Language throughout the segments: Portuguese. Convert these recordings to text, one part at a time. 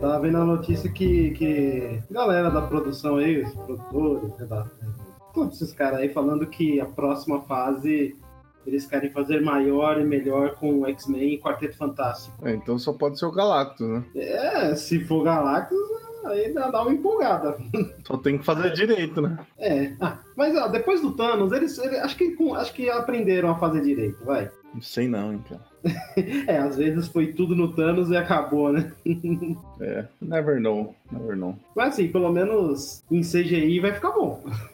Tava vendo a notícia que, que galera da produção aí, os produtores, redatores, todos esses caras aí falando que a próxima fase eles querem fazer maior e melhor com o X-Men e Quarteto Fantástico. É, então só pode ser o Galactus, né? É, se for Galactus, aí dá dá uma empolgada. Só tem que fazer direito, né? É, ah, mas ó, depois do Thanos, eles, eles- acho, que, acho que aprenderam a fazer direito, vai. Não sei não, hein, cara. É, às vezes foi tudo no Thanos e acabou, né? É, never know, never know. Mas assim, pelo menos em CGI vai ficar bom.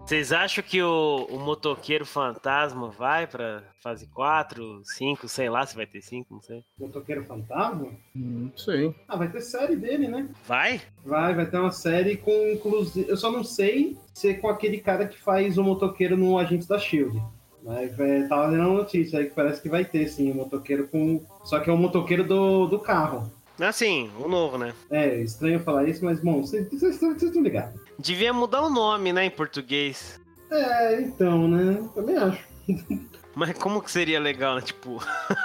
Vocês acham que o, o motoqueiro fantasma vai pra fase 4, 5, sei lá se vai ter 5, não sei. Motoqueiro Fantasma? Não sei. Ah, vai ter série dele, né? Vai? Vai, vai ter uma série com inclusive. Eu só não sei se é com aquele cara que faz o motoqueiro no Agente da Shield. Mas é, tava lendo uma notícia aí que parece que vai ter, sim, o motoqueiro com. Só que é o motoqueiro do, do carro. Assim, o novo, né? É, estranho falar isso, mas bom, vocês vocês estão vocês estão ligados. Devia mudar o nome, né, em português. É, então, né? Também acho. Mas como que seria legal, né? Tipo,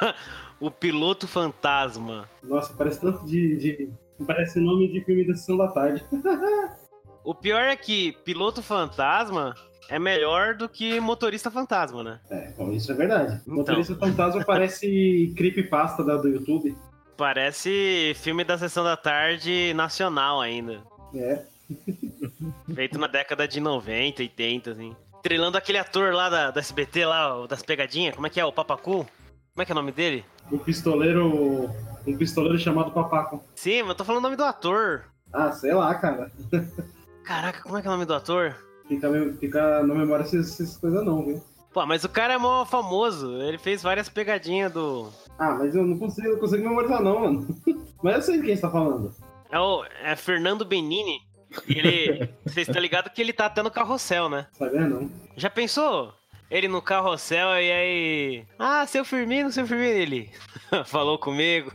o piloto fantasma. Nossa, parece tanto de. de... Parece nome de filme da sessão da tarde. O pior é que piloto fantasma é melhor do que motorista fantasma, né? É, bom, isso é verdade. Então. Motorista Fantasma parece creepypasta da, do YouTube. Parece filme da sessão da tarde nacional ainda. É. Feito na década de 90, 80, assim. Trelando aquele ator lá da, da SBT, lá, o das pegadinhas. Como é que é? O Papacu? Como é que é o nome dele? Um pistoleiro. Um pistoleiro chamado Papaco. Sim, mas eu tô falando o nome do ator. Ah, sei lá, cara. Caraca, como é que é o nome do ator? Fica, me- fica na memória essas, essas coisas não, viu? Pô, mas o cara é mó famoso. Ele fez várias pegadinhas do. Ah, mas eu não consigo, não consigo memorizar não, mano. Mas eu sei de quem você tá falando. É o é Fernando Benini. Ele. Vocês estão ligados que ele tá até no carrossel, né? Sabia não. Já pensou? Ele no carrossel e aí. Ah, seu Firmino, seu Firmino. Ele falou comigo.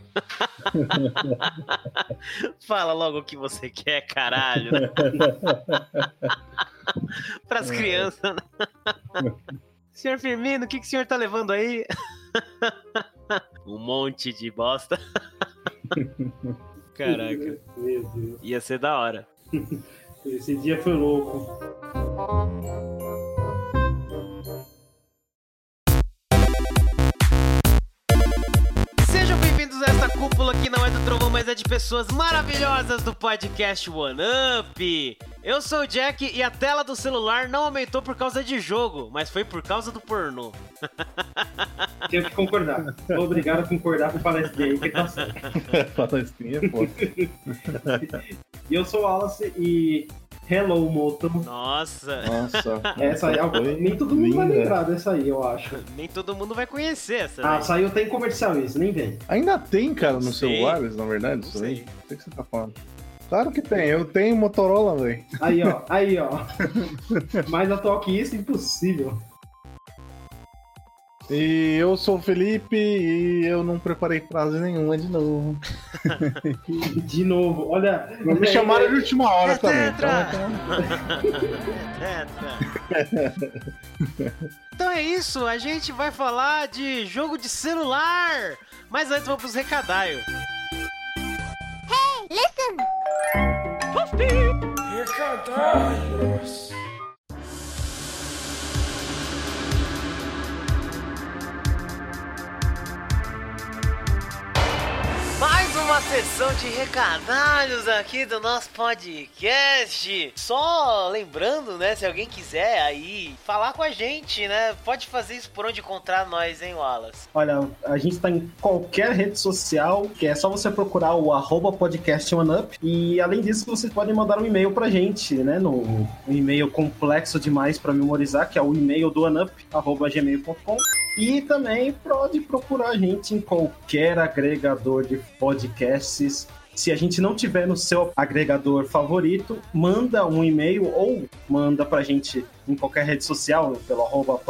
Fala logo o que você quer, caralho. Pras crianças, né? Senhor Firmino, o que, que o senhor tá levando aí? um monte de bosta. Caraca, ia ser da hora. Esse dia foi louco. Sejam bem-vindos a esta cúpula que não é do trovão, mas é de pessoas maravilhosas do podcast One Up. Eu sou o Jack e a tela do celular não aumentou por causa de jogo, mas foi por causa do pornô. Tenho que concordar. Obrigado a concordar com o palestrinha aí que tá certo. Palestrinha, pô. E eu sou o Wallace e. Hello, Moto. Nossa, Nossa. Essa aí, Foi nem todo mundo vai linda. lembrar dessa aí, eu acho. nem todo mundo vai conhecer essa. Ah, né? saiu até em comercial isso, nem vem. Ainda tem, cara, nos celulares, na verdade, isso Não aí? sei. O que você tá falando? Claro que tem, eu tenho Motorola, velho. Aí, ó, aí, ó. Mais atual que isso, impossível. E eu sou o Felipe e eu não preparei frase nenhuma de novo. De novo, olha. Me chamaram de última hora É também. tetra. Então, É, tá. então é isso, a gente vai falar de jogo de celular. Mas antes vamos pros Listen. Toasty. Here come the ah, Mais uma sessão de recadalhos aqui do nosso podcast. Só lembrando, né, se alguém quiser aí falar com a gente, né, pode fazer isso por onde encontrar nós, hein, Wallace? Olha, a gente tá em qualquer rede social, que é só você procurar o arroba podcast OneUp. E além disso, vocês podem mandar um e-mail pra gente, né? No um e-mail complexo demais pra memorizar, que é o e-mail do OneUp, arroba gmail.com. E também pode procurar a gente em qualquer agregador de podcasts. Se a gente não tiver no seu agregador favorito, manda um e-mail ou manda pra gente em qualquer rede social, pelo arroba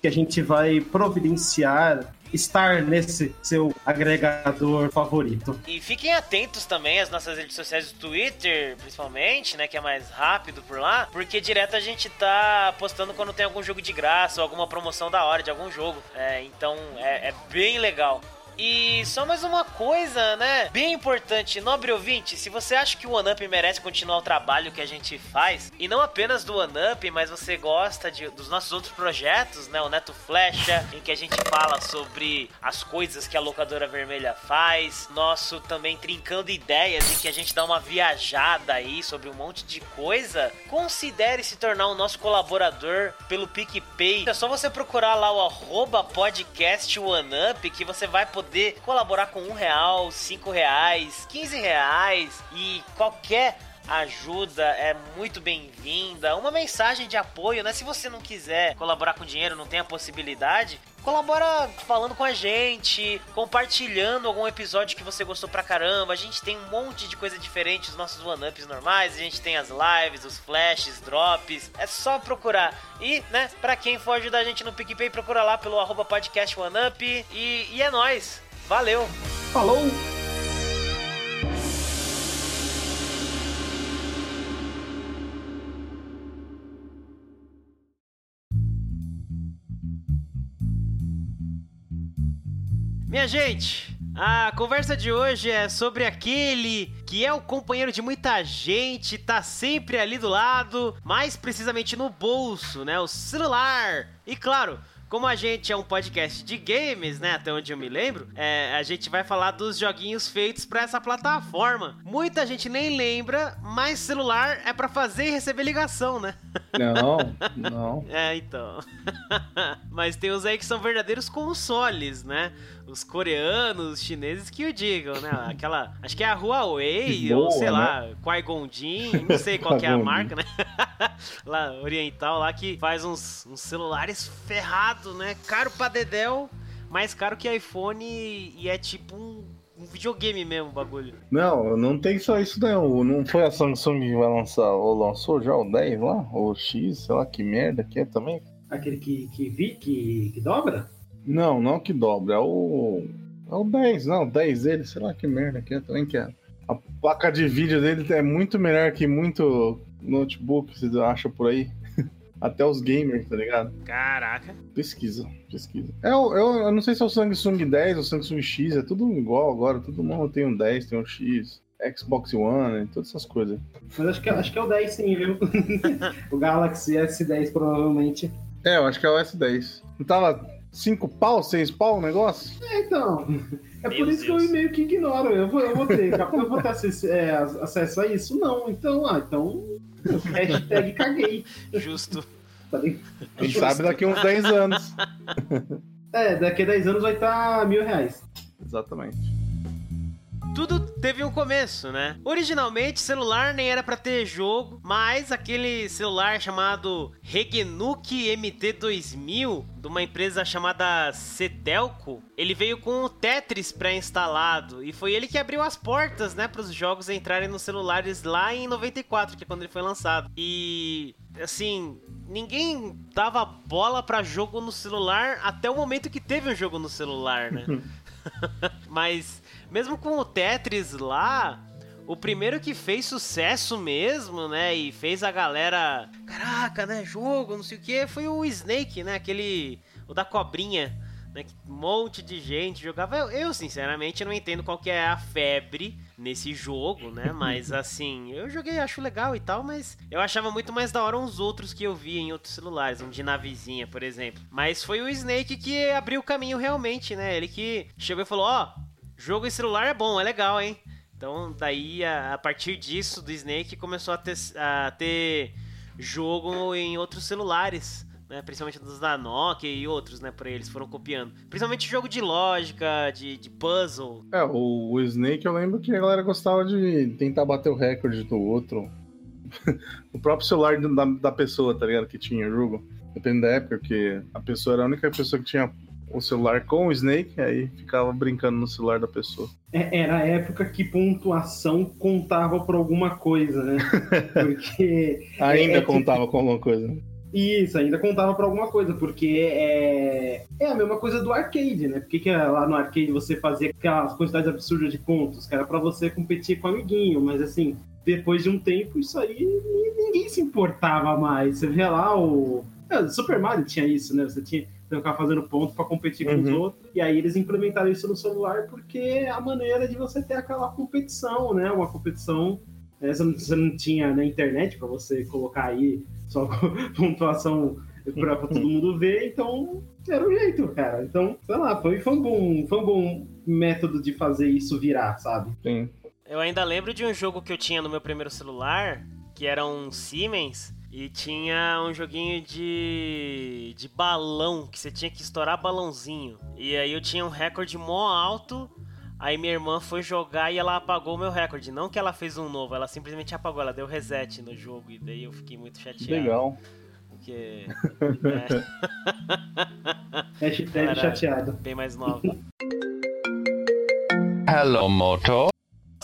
que a gente vai providenciar estar nesse seu agregador favorito. E fiquem atentos também às nossas redes sociais do Twitter, principalmente, né, que é mais rápido por lá, porque direto a gente tá postando quando tem algum jogo de graça ou alguma promoção da hora de algum jogo. É, então é, é bem legal. E só mais uma coisa, né? Bem importante, nobre ouvinte, se você acha que o OneUp merece continuar o trabalho que a gente faz, e não apenas do OneUp, mas você gosta de, dos nossos outros projetos, né? O Neto Flecha, em que a gente fala sobre as coisas que a locadora vermelha faz, nosso também Trincando Ideias, em que a gente dá uma viajada aí sobre um monte de coisa, considere se tornar o nosso colaborador pelo PicPay. É só você procurar lá o arroba podcast OneUp que você vai poder colaborar com um real, cinco reais, quinze reais e qualquer ajuda é muito bem-vinda. Uma mensagem de apoio, né? Se você não quiser colaborar com dinheiro, não tem a possibilidade, colabora falando com a gente, compartilhando algum episódio que você gostou pra caramba. A gente tem um monte de coisa diferente, os nossos one-ups normais, a gente tem as lives, os flashes, drops. É só procurar. E, né, pra quem for ajudar a gente no PicPay, procura lá pelo arroba podcast OneUp. E, e é nóis. Valeu! Falou! Minha gente, a conversa de hoje é sobre aquele que é o companheiro de muita gente, tá sempre ali do lado, mais precisamente no bolso, né? O celular. E claro, como a gente é um podcast de games, né? Até onde eu me lembro, é, a gente vai falar dos joguinhos feitos para essa plataforma. Muita gente nem lembra, mas celular é para fazer e receber ligação, né? Não, não. É, então. mas tem os aí que são verdadeiros consoles, né? Os coreanos, os chineses que o digam, né? Aquela. Acho que é a Huawei, Boa, ou sei né? lá, Qui-Gon Jinn, não sei qual que é a marca, né? lá, oriental, lá que faz uns, uns celulares ferrados, né? Caro pra Dedel, mais caro que iPhone e é tipo um, um videogame mesmo o bagulho. Não, não tem só isso não. Não foi a Samsung que vai lançar, ou lançou já o 10 lá? O X, sei lá que merda que é também? Aquele que, que vi, que, que dobra? Não, não que dobra, é o. É o 10, não, o 10 dele, sei lá que merda que é também que é. A placa de vídeo dele é muito melhor que muito notebook que você acha por aí. Até os gamers, tá ligado? Caraca. Pesquisa, pesquisa. É, eu, eu não sei se é o Samsung 10 ou o Samsung X, é tudo igual agora. Todo mundo tem um 10, tem um X, Xbox One, todas essas coisas. Mas acho que, acho que é o 10 sim, viu? o Galaxy S10 provavelmente. É, eu acho que é o S10. Não tava 5 pau, 6 pau o negócio? É, então. É Meu por isso que Deus. eu meio que ignoro. Eu vou, eu vou ter, eu vou ter acesso, é, acesso a isso? Não. Então, ah, então. Hashtag caguei. Justo. Tá? Quem sabe daqui uns 10 anos. É, daqui a 10 anos vai estar mil reais. Exatamente. Tudo teve um começo, né? Originalmente, celular nem era pra ter jogo, mas aquele celular chamado Regenuk MT2000, de uma empresa chamada Cetelco, ele veio com o Tetris pré-instalado e foi ele que abriu as portas, né, para os jogos entrarem nos celulares lá em 94, que é quando ele foi lançado. E assim, ninguém dava bola pra jogo no celular até o momento que teve um jogo no celular, né? Mas mesmo com o Tetris lá, o primeiro que fez sucesso mesmo, né? E fez a galera. Caraca, né? Jogo, não sei o que, foi o Snake, né? Aquele. O da cobrinha. Né, que um monte de gente jogava. Eu, eu, sinceramente, não entendo qual que é a febre nesse jogo, né? Mas assim, eu joguei, acho legal e tal, mas eu achava muito mais da hora uns outros que eu via em outros celulares, um de navezinha, por exemplo. Mas foi o Snake que abriu o caminho realmente, né? Ele que chegou e falou: Ó, jogo em celular é bom, é legal, hein? Então, daí, a, a partir disso, do Snake começou a ter, a ter jogo em outros celulares. Né, principalmente dos da Nokia e outros, né, por aí, eles foram copiando. Principalmente jogo de lógica, de, de puzzle. É, o, o Snake eu lembro que a galera gostava de tentar bater o recorde do outro. o próprio celular da, da pessoa, tá ligado? Que tinha jogo. Depende da época, porque a pessoa era a única pessoa que tinha o celular com o Snake, aí ficava brincando no celular da pessoa. É, era a época que pontuação contava por alguma coisa, né? Porque. Ainda É, é contava com alguma coisa. Isso, ainda contava pra alguma coisa, porque é, é a mesma coisa do arcade, né? Por que, que lá no arcade você fazia aquelas quantidades absurdas de pontos? Que era pra você competir com o amiguinho, mas assim, depois de um tempo, isso aí ninguém se importava mais. Você vê lá o. É, Super Mario tinha isso, né? Você tinha que ficar fazendo ponto para competir com os Uhum. outros. E aí eles implementaram isso no celular porque é a maneira de você ter aquela competição, né? Uma competição. né? Você, não, você não tinha na internet para você colocar aí só pontuação para todo mundo ver, então era o jeito, cara. Então, sei lá, foi, foi, um bom, foi um bom método de fazer isso virar, sabe? Sim. Eu ainda lembro de um jogo que eu tinha no meu primeiro celular, que era um Siemens, e tinha um joguinho de, de balão, que você tinha que estourar balãozinho. E aí eu tinha um recorde mó alto, aí minha irmã foi jogar e ela apagou o meu recorde. Não que ela fez um novo, ela simplesmente apagou, ela deu reset no jogo, e daí eu fiquei muito chateado. Legal. Porque é, Hashtag Era- chateado. bem mais nova. Hello, Moto.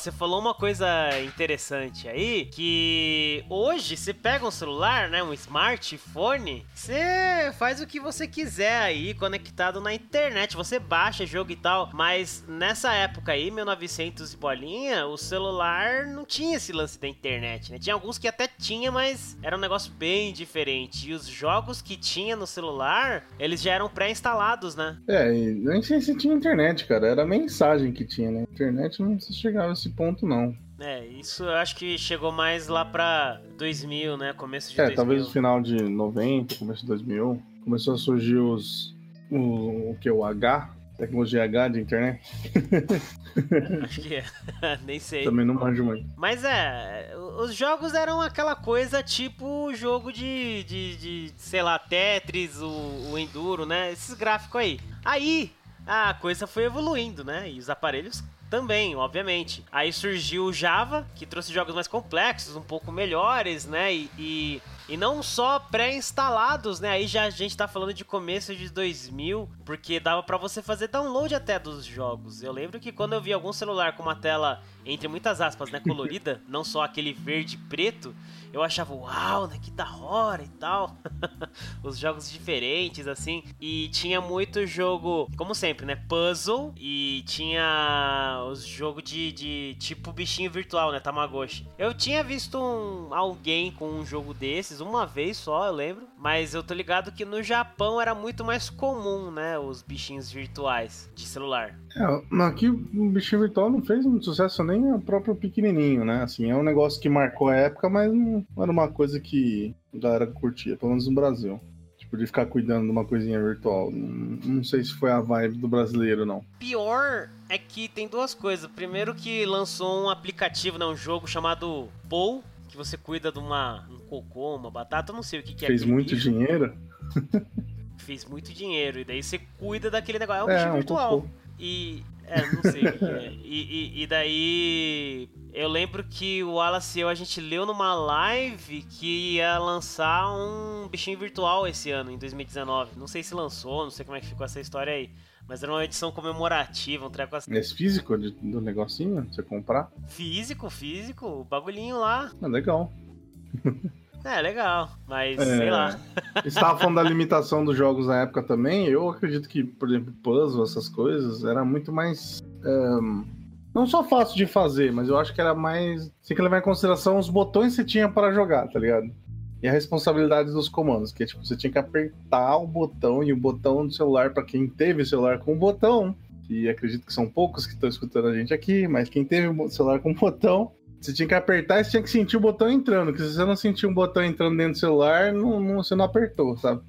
Você falou uma coisa interessante aí, que hoje você pega um celular, né, um smartphone, você faz o que você quiser aí, conectado na internet, você baixa jogo e tal, mas nessa época aí, 1900 e bolinha, o celular não tinha esse lance da internet, né? Tinha alguns que até tinha, mas era um negócio bem diferente. E os jogos que tinha no celular, eles já eram pré-instalados, né? É, nem sei se tinha internet, cara. Era mensagem que tinha, né? Internet não se chegava a esse ponto, não. É, isso eu acho que chegou mais lá pra 2000, né? Começo de É, 2000. talvez no final de 90, começo de 2000, começou a surgir os. O, o que? O H? Tecnologia H de internet? Acho que é. Nem sei. Também não manjo muito. Mas é, os jogos eram aquela coisa tipo jogo de, de, de, sei lá, Tetris, o, o Enduro, né? Esses gráficos aí. Aí a coisa foi evoluindo, né? E os aparelhos também, obviamente. Aí surgiu o Java, que trouxe jogos mais complexos, um pouco melhores, né? E, e, e não só pré-instalados, né? Aí já a gente tá falando de começo de 2000, porque dava pra você fazer download até dos jogos. Eu lembro que quando eu vi algum celular com uma tela, entre muitas aspas, né, colorida, não só aquele verde e preto, eu achava, uau, né, que da hora e tal. Os jogos diferentes, assim. E tinha muito jogo, como sempre, né, puzzle. E tinha os jogos de, de tipo bichinho virtual, né, Tamagotchi. Eu tinha visto um, alguém com um jogo desses, uma vez só, eu lembro. Mas eu tô ligado que no Japão era muito mais comum, né, os bichinhos virtuais de celular. É, mas aqui o bichinho virtual não fez muito sucesso nem o próprio pequenininho, né? Assim, é um negócio que marcou a época, mas não era uma coisa que a galera curtia, pelo menos no Brasil. Tipo, de ficar cuidando de uma coisinha virtual. Não, não sei se foi a vibe do brasileiro, não. Pior é que tem duas coisas. Primeiro que lançou um aplicativo, né, um jogo chamado Pou, que você cuida de uma, um cocô, uma batata, não sei o que, que é. Fez muito bicho. dinheiro. Fez muito dinheiro. E daí você cuida daquele negócio. É um É, bicho um virtual. cocô. E. É, não sei. E, e, e daí. Eu lembro que o Wallace e eu a gente leu numa live que ia lançar um bichinho virtual esse ano, em 2019. Não sei se lançou, não sei como é que ficou essa história aí. Mas era uma edição comemorativa, um treco assim. Esse físico de- do negocinho, você comprar, Físico, físico, o bagulhinho lá. é legal. É, legal. Mas, É. sei lá. Estava falando da limitação dos jogos na época também. Eu acredito que, por exemplo, puzzle, essas coisas, era muito mais. ehm, não só fácil de fazer, mas eu acho que era mais. Você tem que levar em consideração os botões que você tinha para jogar, tá ligado? E a responsabilidade dos comandos, que é tipo, você tinha que apertar o botão e o botão do celular, para quem teve celular com botão, e acredito que são poucos que estão escutando a gente aqui, mas quem teve o celular com botão, você tinha que apertar e você tinha que sentir o botão entrando, porque se você não sentir um botão entrando dentro do celular, não, não- você não apertou, sabe?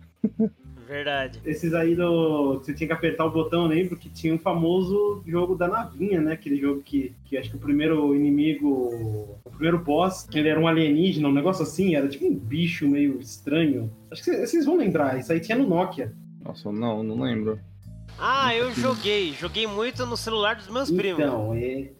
Verdade. Esses aí do. Você tinha que apertar o botão, eu lembro que tinha um famoso jogo da navinha, né? Aquele jogo que, que acho que o primeiro inimigo. O primeiro boss, ele era um alienígena, um negócio assim, era tipo um bicho meio estranho. Acho que vocês vão lembrar, isso aí tinha no Nokia. Nossa, não, não lembro. Ah, eu joguei. Joguei muito no celular dos meus primos. Então, é.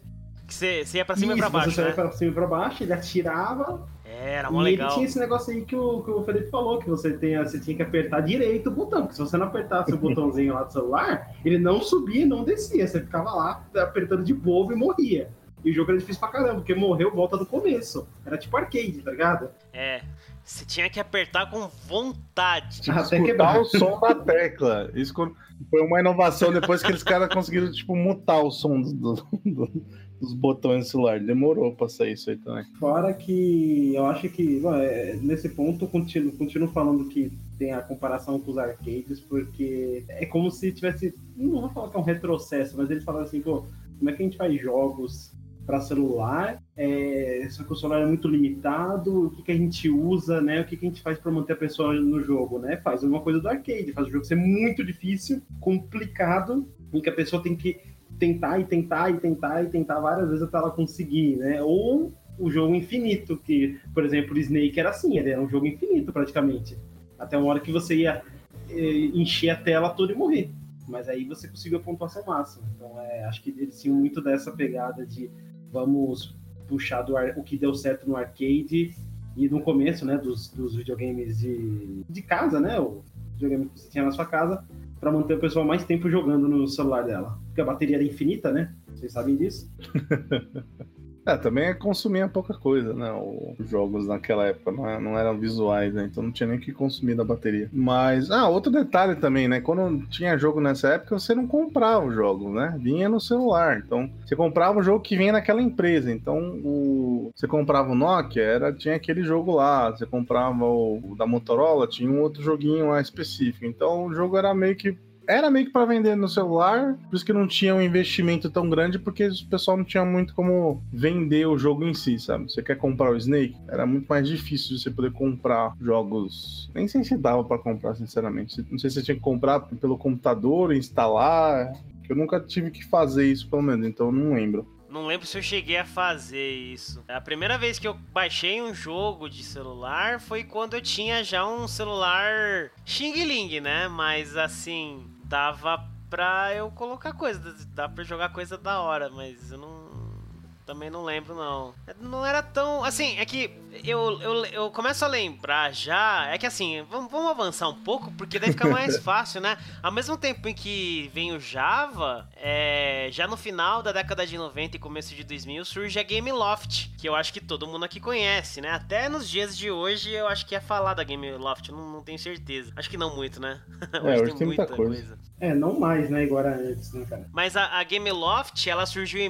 Que você ia pra cima Isso, e pra baixo, você né? pra cima e pra baixo, ele atirava. É, Era mó e legal. ele tinha esse negócio aí que o, que o Felipe falou, que você, tem, você tinha que apertar direito o botão, porque se você não apertasse o botãozinho lá do celular, ele não subia e não descia. Você ficava lá apertando de bobo e morria. E o jogo era difícil pra caramba, porque morreu volta do começo. Era tipo arcade, tá ligado? É. Você tinha que apertar com vontade. Tinha que Até escutar quebrar. o som da tecla. Isso foi uma inovação depois que eles caras conseguiram, tipo, mutar o som do- do- do- dos botões do celular. Demorou pra sair isso aí também. Fora que eu acho que, bom, é, nesse ponto, continuo, continuo falando que tem a comparação com os arcades, porque é como se tivesse. Não vou falar que é um retrocesso, mas eles falam assim, pô, como é que a gente faz jogos para celular? É, só que o celular é muito limitado, o que, que a gente usa, né? O que, que a gente faz para manter a pessoa no jogo, né? Faz uma coisa do arcade, faz o jogo ser muito difícil, complicado, e que a pessoa tem que tentar e tentar e tentar e tentar várias vezes até ela conseguir, né? Ou o jogo infinito, que, por exemplo, Snake era assim, era um jogo infinito praticamente. Até uma hora que você ia eh, encher a tela toda e morrer. Mas aí você conseguiu a pontuação máxima. Então, é, acho que eles tinham muito dessa pegada de vamos puxar do ar, o que deu certo no arcade e no começo, né, dos, dos videogames de, de casa, né, o videogame que você tinha na sua casa, para manter o pessoal mais tempo jogando no celular dela. Porque a bateria era infinita, né? Vocês sabem disso? É, também consumia pouca coisa, né? Os jogos naquela época não, é, não eram visuais, né? Então não tinha nem que consumir da bateria. Mas, ah, outro detalhe também, né? Quando tinha jogo nessa época, você não comprava o jogo, né? Vinha no celular. Então, você comprava o jogo que vinha naquela empresa. Então, o... você comprava o Nokia, era... tinha aquele jogo lá. Você comprava o da Motorola, tinha um outro joguinho lá específico. Então, o jogo era meio que era meio que para vender no celular, por isso que não tinha um investimento tão grande, porque o pessoal não tinha muito como vender o jogo em si, sabe? Você quer comprar o Snake? Era muito mais difícil de você poder comprar jogos. Nem sei se dava para comprar, sinceramente. Não sei se você tinha que comprar pelo computador, instalar. Eu nunca tive que fazer isso, pelo menos, então eu não lembro. Não lembro se eu cheguei a fazer isso. A primeira vez que eu baixei um jogo de celular foi quando eu tinha já um celular Xing Ling, né? Mas assim, dava pra eu colocar coisa, dá pra jogar coisa da hora, mas eu não. Também não lembro, não. Não era tão. Assim, é que eu, eu, eu começo a lembrar já. É que assim, vamos, vamos avançar um pouco, porque daí fica mais fácil, né? Ao mesmo tempo em que vem o Java, é, já no final da década de 90 e começo de 2000 surge a Game Loft, que eu acho que todo mundo aqui conhece, né? Até nos dias de hoje eu acho que é falar da Game Loft, não, não tenho certeza. Acho que não muito, né? hoje, é, hoje tem, muita, muita coisa. coisa. É, não mais, né? Igual antes, né, cara? Mas a, a Game Loft, ela surgiu em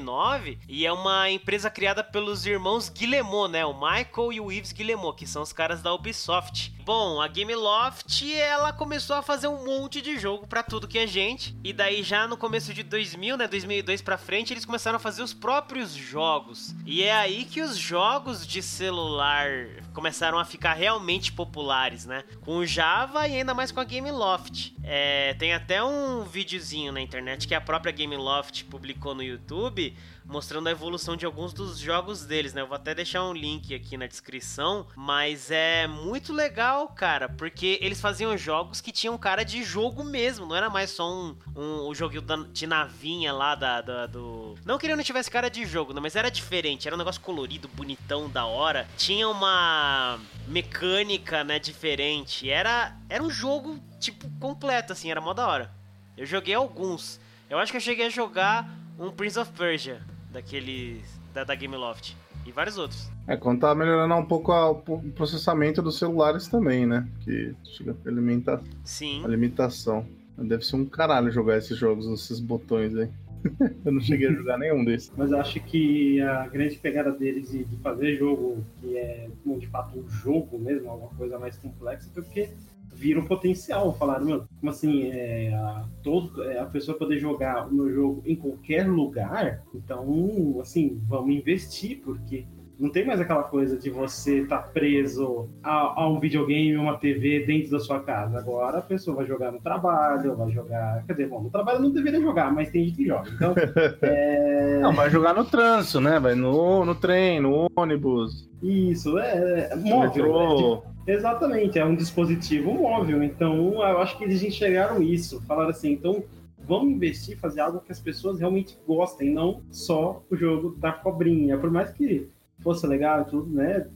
1999 e é uma empresa criada pelos irmãos Guillemot, né? O Michael e o Yves Guillemot, que são os caras da Ubisoft. Bom, a Game Loft, ela começou a fazer um monte de jogo para tudo que é gente. E daí já no começo de 2000, né, 2002 para frente, eles começaram a fazer os próprios jogos. E é aí que os jogos de celular começaram a ficar realmente populares, né? Com o Java e ainda mais com a Game Loft. É, tem até um videozinho na internet que a própria Game Loft publicou no YouTube mostrando a evolução de alguns dos jogos deles, né? Eu vou até deixar um link aqui na descrição, mas é muito legal, cara, porque eles faziam jogos que tinham cara de jogo mesmo, não era mais só um, um, um joguinho de navinha lá da, da, do... Não que ele não tivesse cara de jogo, né? mas era diferente, era um negócio colorido, bonitão, da hora. Tinha uma mecânica, né, diferente. Era, era um jogo, tipo, completo, assim, era mó da hora. Eu joguei alguns. Eu acho que eu cheguei a jogar um Prince of Persia daqueles da, da Gameloft e vários outros. É, quando tá melhorando um pouco a, o processamento dos celulares também, né? Que chega a limita, Sim. a limitação. Deve ser um caralho jogar esses jogos nesses botões aí. eu não cheguei a jogar nenhum desses. Mas eu acho que a grande pegada deles de, de fazer jogo que é de fato um jogo mesmo, alguma coisa mais complexa, foi porque viram potencial. Falaram, mano, como assim, é, a, todo, é, a pessoa poder jogar o meu jogo em qualquer lugar, então, assim, vamos investir, porque não tem mais aquela coisa de você estar tá preso a, a, um videogame, uma TV dentro da sua casa. Agora a pessoa vai jogar no trabalho, vai jogar. Quer dizer, bom, no trabalho não deveria jogar, mas tem gente que joga. Então. é... Não, vai jogar no trânsito, né? Vai no, no trem, no ônibus. Isso, é. é móvel, é, exatamente, é um dispositivo móvel. Então, eu acho que eles enxergaram isso. Falaram assim, então vamos investir, fazer algo que as pessoas realmente gostem, não só o jogo da cobrinha. Por mais que fosse legal e tudo, né?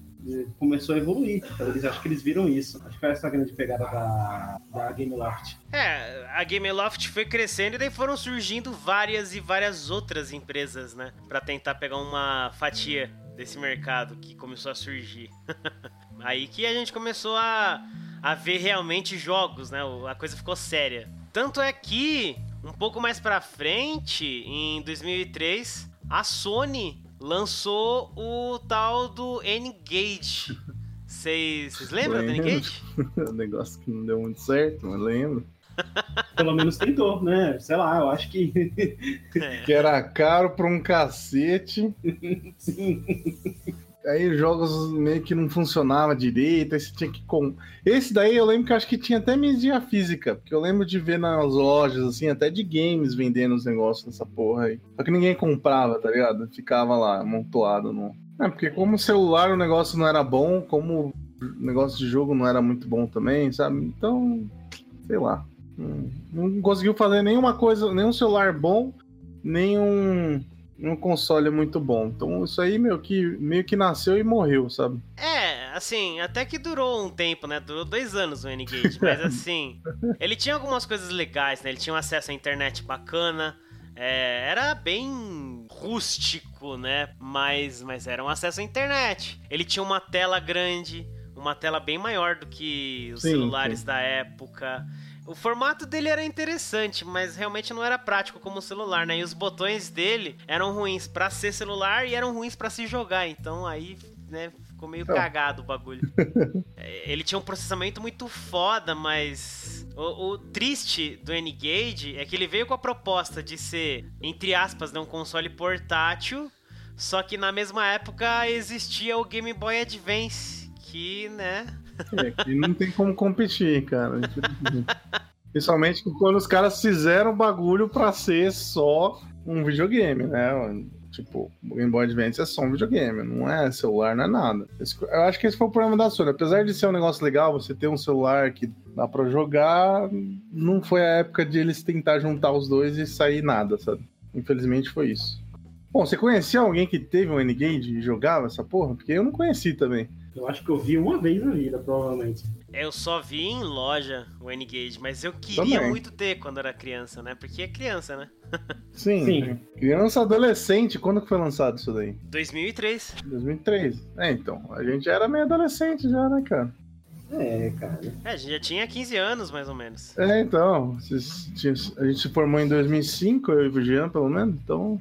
Começou a evoluir. Então, eles acho que eles viram isso. Acho que foi essa a grande pegada da, da Gameloft. É, a Gameloft foi crescendo e daí foram surgindo várias e várias outras empresas, né? Pra tentar pegar uma fatia desse mercado que começou a surgir. Aí que a gente começou a, a ver realmente jogos, né? A coisa ficou séria. Tanto é que, um pouco mais pra frente, em 2003, a Sony lançou o tal do N-Gage. Vocês lembram do N-Gage? um negócio que não deu muito certo, mas lembro. Pelo menos tentou, né? Sei lá, eu acho que. É. que era caro pra um cacete. Sim. Aí os jogos meio que não funcionava direito, aí você tinha que. Com... Esse daí eu lembro que acho que tinha até mídia física, porque eu lembro de ver nas lojas, assim, até de games vendendo os negócios dessa porra aí. Só que ninguém comprava, tá ligado? Ficava lá, amontoado no. É, porque como celular o negócio não era bom, como o negócio de jogo não era muito bom também, sabe? Então, sei lá. Não, conseguiu fazer nenhuma coisa, nenhum celular bom, nenhum um console muito bom. Então isso aí meio que, meio que nasceu e morreu, sabe? É, assim, até que durou um tempo, né? Durou dois anos o N-Gage, mas assim, ele tinha algumas coisas legais, né? Ele tinha um acesso à internet bacana. É, era bem rústico, né? Mas, mas era um acesso à internet. Ele tinha uma tela grande, uma tela bem maior do que os sim, celulares sim. da época. O formato dele era interessante, mas realmente não era prático como celular, né? E os botões dele eram ruins para ser celular e eram ruins para se jogar. Então aí, né, ficou meio oh. cagado o bagulho. É, ele tinha um processamento muito foda, mas o, o, triste do N-Gage é que ele veio com a proposta de ser, entre aspas, né, um console portátil, só que na mesma época existia o Game Boy Advance, que, né, é, não tem como competir, cara. Principalmente quando os caras fizeram bagulho pra ser só um videogame, né? Tipo, o Game Boy Advance é só um videogame, não é celular, não é nada. Eu acho que esse foi o problema da Sony. Apesar de ser um negócio legal, você ter um celular que dá pra jogar, não foi a época de eles tentar juntar os dois e sair nada, sabe? Infelizmente foi isso. Bom, você conhecia alguém que teve um N-Gage e jogava essa porra? Porque eu não conheci também. Eu acho que eu vi uma vez na vida, provavelmente. Eu só vi em loja o N-Gage, mas eu queria Também. muito ter quando era criança, né? Porque é criança, né? Sim, Sim. Criança adolescente, quando que foi lançado isso daí? 2003. 2003. É, então, a gente era meio adolescente já, né, cara? É, cara. É, a gente já tinha 15 anos, mais ou menos. É, então. A gente se formou em 2005, eu e o Jean, pelo menos, então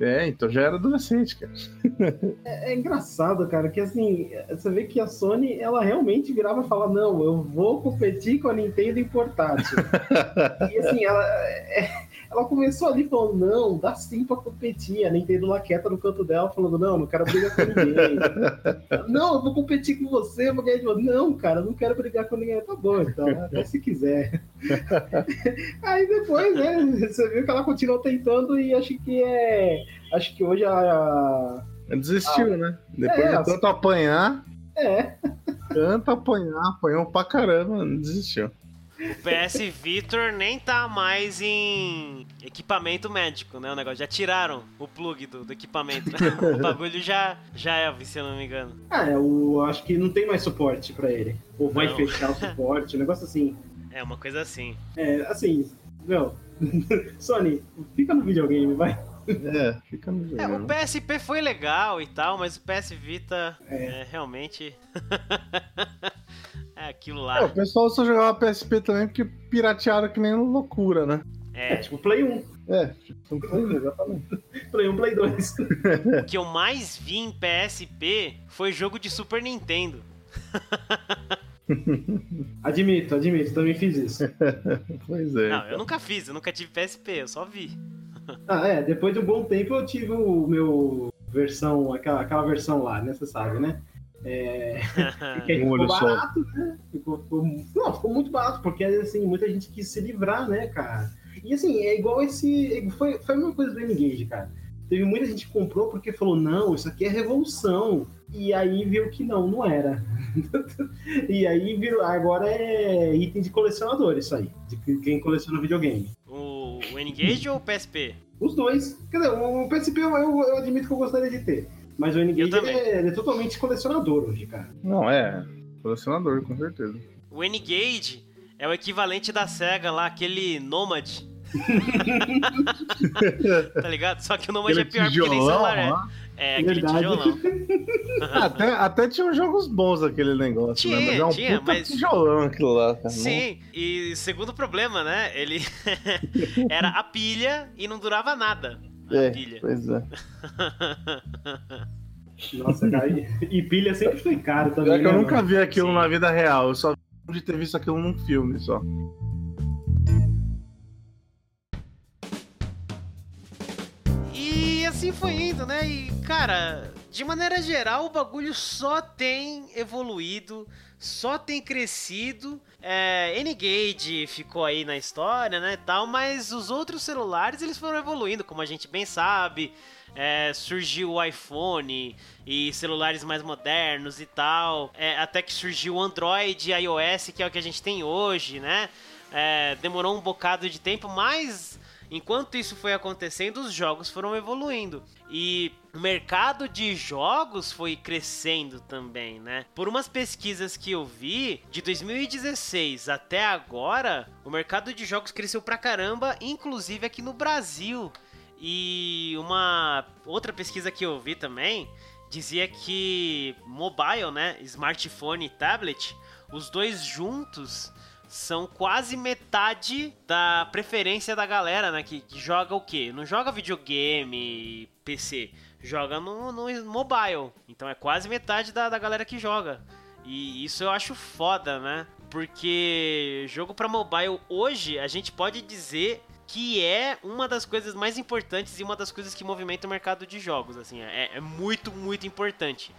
é, então já era adolescente, cara. É, é, engraçado, cara, que assim, você vê que a Sony, ela realmente virava e falava, não, eu vou competir com a Nintendo em portátil. e assim, ela, é, ela começou ali falando, não, dá sim pra competir. A Nintendo lá quieta no canto dela, falando, não, não quero brigar com ninguém. não, eu vou competir com você, vou ganhar de você. Não, cara, não quero brigar com ninguém. Tá bom, então, até se quiser. Aí depois, né, você viu que ela continuou tentando e acho que é. Acho que hoje a. Desistiu, a... né? Depois é, de tanto apanhar. É. Tanto apanhar, apanhou pra caramba, desistiu. O PS Vitor nem tá mais em equipamento médico, né? O negócio. Já tiraram o plug do, do equipamento. o bagulho já, já é, se eu não me engano. Ah, é, eu acho que não tem mais suporte pra ele. Ou vai não. fechar o suporte, um negócio assim. É, uma coisa assim. É, assim, meu. Sony, fica no videogame, vai. É, fica no videogame. É, o PSP foi legal e tal, mas o PS Vita é, é realmente. É aquilo lá. É, o pessoal só jogava PSP também porque piratearam que nem loucura, né? É, é tipo Play 1. É, tipo Play 1, exatamente. Play 1, Play 2. o que eu mais vi em PSP foi jogo de Super Nintendo. admito, admito, também fiz isso. pois é. Não, eu nunca fiz, eu nunca tive PSP, eu só vi. ah, é, depois de um bom tempo eu tive o meu versão, aquela, aquela versão lá, né, você sabe, né? É, que ficou barato, né? Ficou, ficou, não, ficou muito barato, porque assim, muita gente quis se livrar, né, cara? E assim, é igual esse. Foi, foi uma coisa do N-Gage, cara. Teve muita gente que comprou porque falou, não, isso aqui é revolução. E aí viu que não, não era. e aí viu, agora é item de colecionador isso aí. De quem coleciona videogame. O, o N-Gage ou o PSP? Os dois. Quer dizer, o PSP eu, eu admito que eu gostaria de ter. Mas o N-Gage é, ele é totalmente colecionador hoje, cara. Não, é. Colecionador, com certeza. O N-Gage é o equivalente da SEGA lá, aquele Nomad. tá ligado? Só que o Nomad é pior tijolão, porque nem celular é. É, aquele Verdade. tijolão. até, até tinha jogos bons aquele negócio, tinha, né? Mas é um tinha, mas... tijolão aquilo lá. Cara. Sim, e segundo problema, né? Ele era a pilha e não durava nada. É, pilha. pois é. Nossa, cara, e, e pilha sempre foi caro também. É que eu né, nunca mano? vi aquilo Sim. na vida real, eu só vi de ter visto aquilo num filme só. E assim foi indo, né? E, cara, de maneira geral, o bagulho só tem evoluído, só tem crescido. É, N-Gage ficou aí na história, né, tal, mas os outros celulares, eles foram evoluindo, como a gente bem sabe. É, surgiu o iPhone e celulares mais modernos e tal. É, até que surgiu o Android e iOS, que é o que a gente tem hoje, né? É, demorou um bocado de tempo, mas enquanto isso foi acontecendo, os jogos foram evoluindo. E o mercado de jogos foi crescendo também, né? Por umas pesquisas que eu vi, de 2016 até agora, o mercado de jogos cresceu pra caramba, inclusive aqui no Brasil. E uma outra pesquisa que eu vi também dizia que mobile, né, smartphone e tablet, os dois juntos são quase metade da preferência da galera, né? Que, que joga o quê? Não joga videogame, PC, joga no, no mobile. Então é quase metade da, da galera que joga. E isso eu acho foda, né? Porque jogo pra mobile hoje a gente pode dizer que é uma das coisas mais importantes e uma das coisas que movimenta o mercado de jogos, assim, é, é muito, muito importante.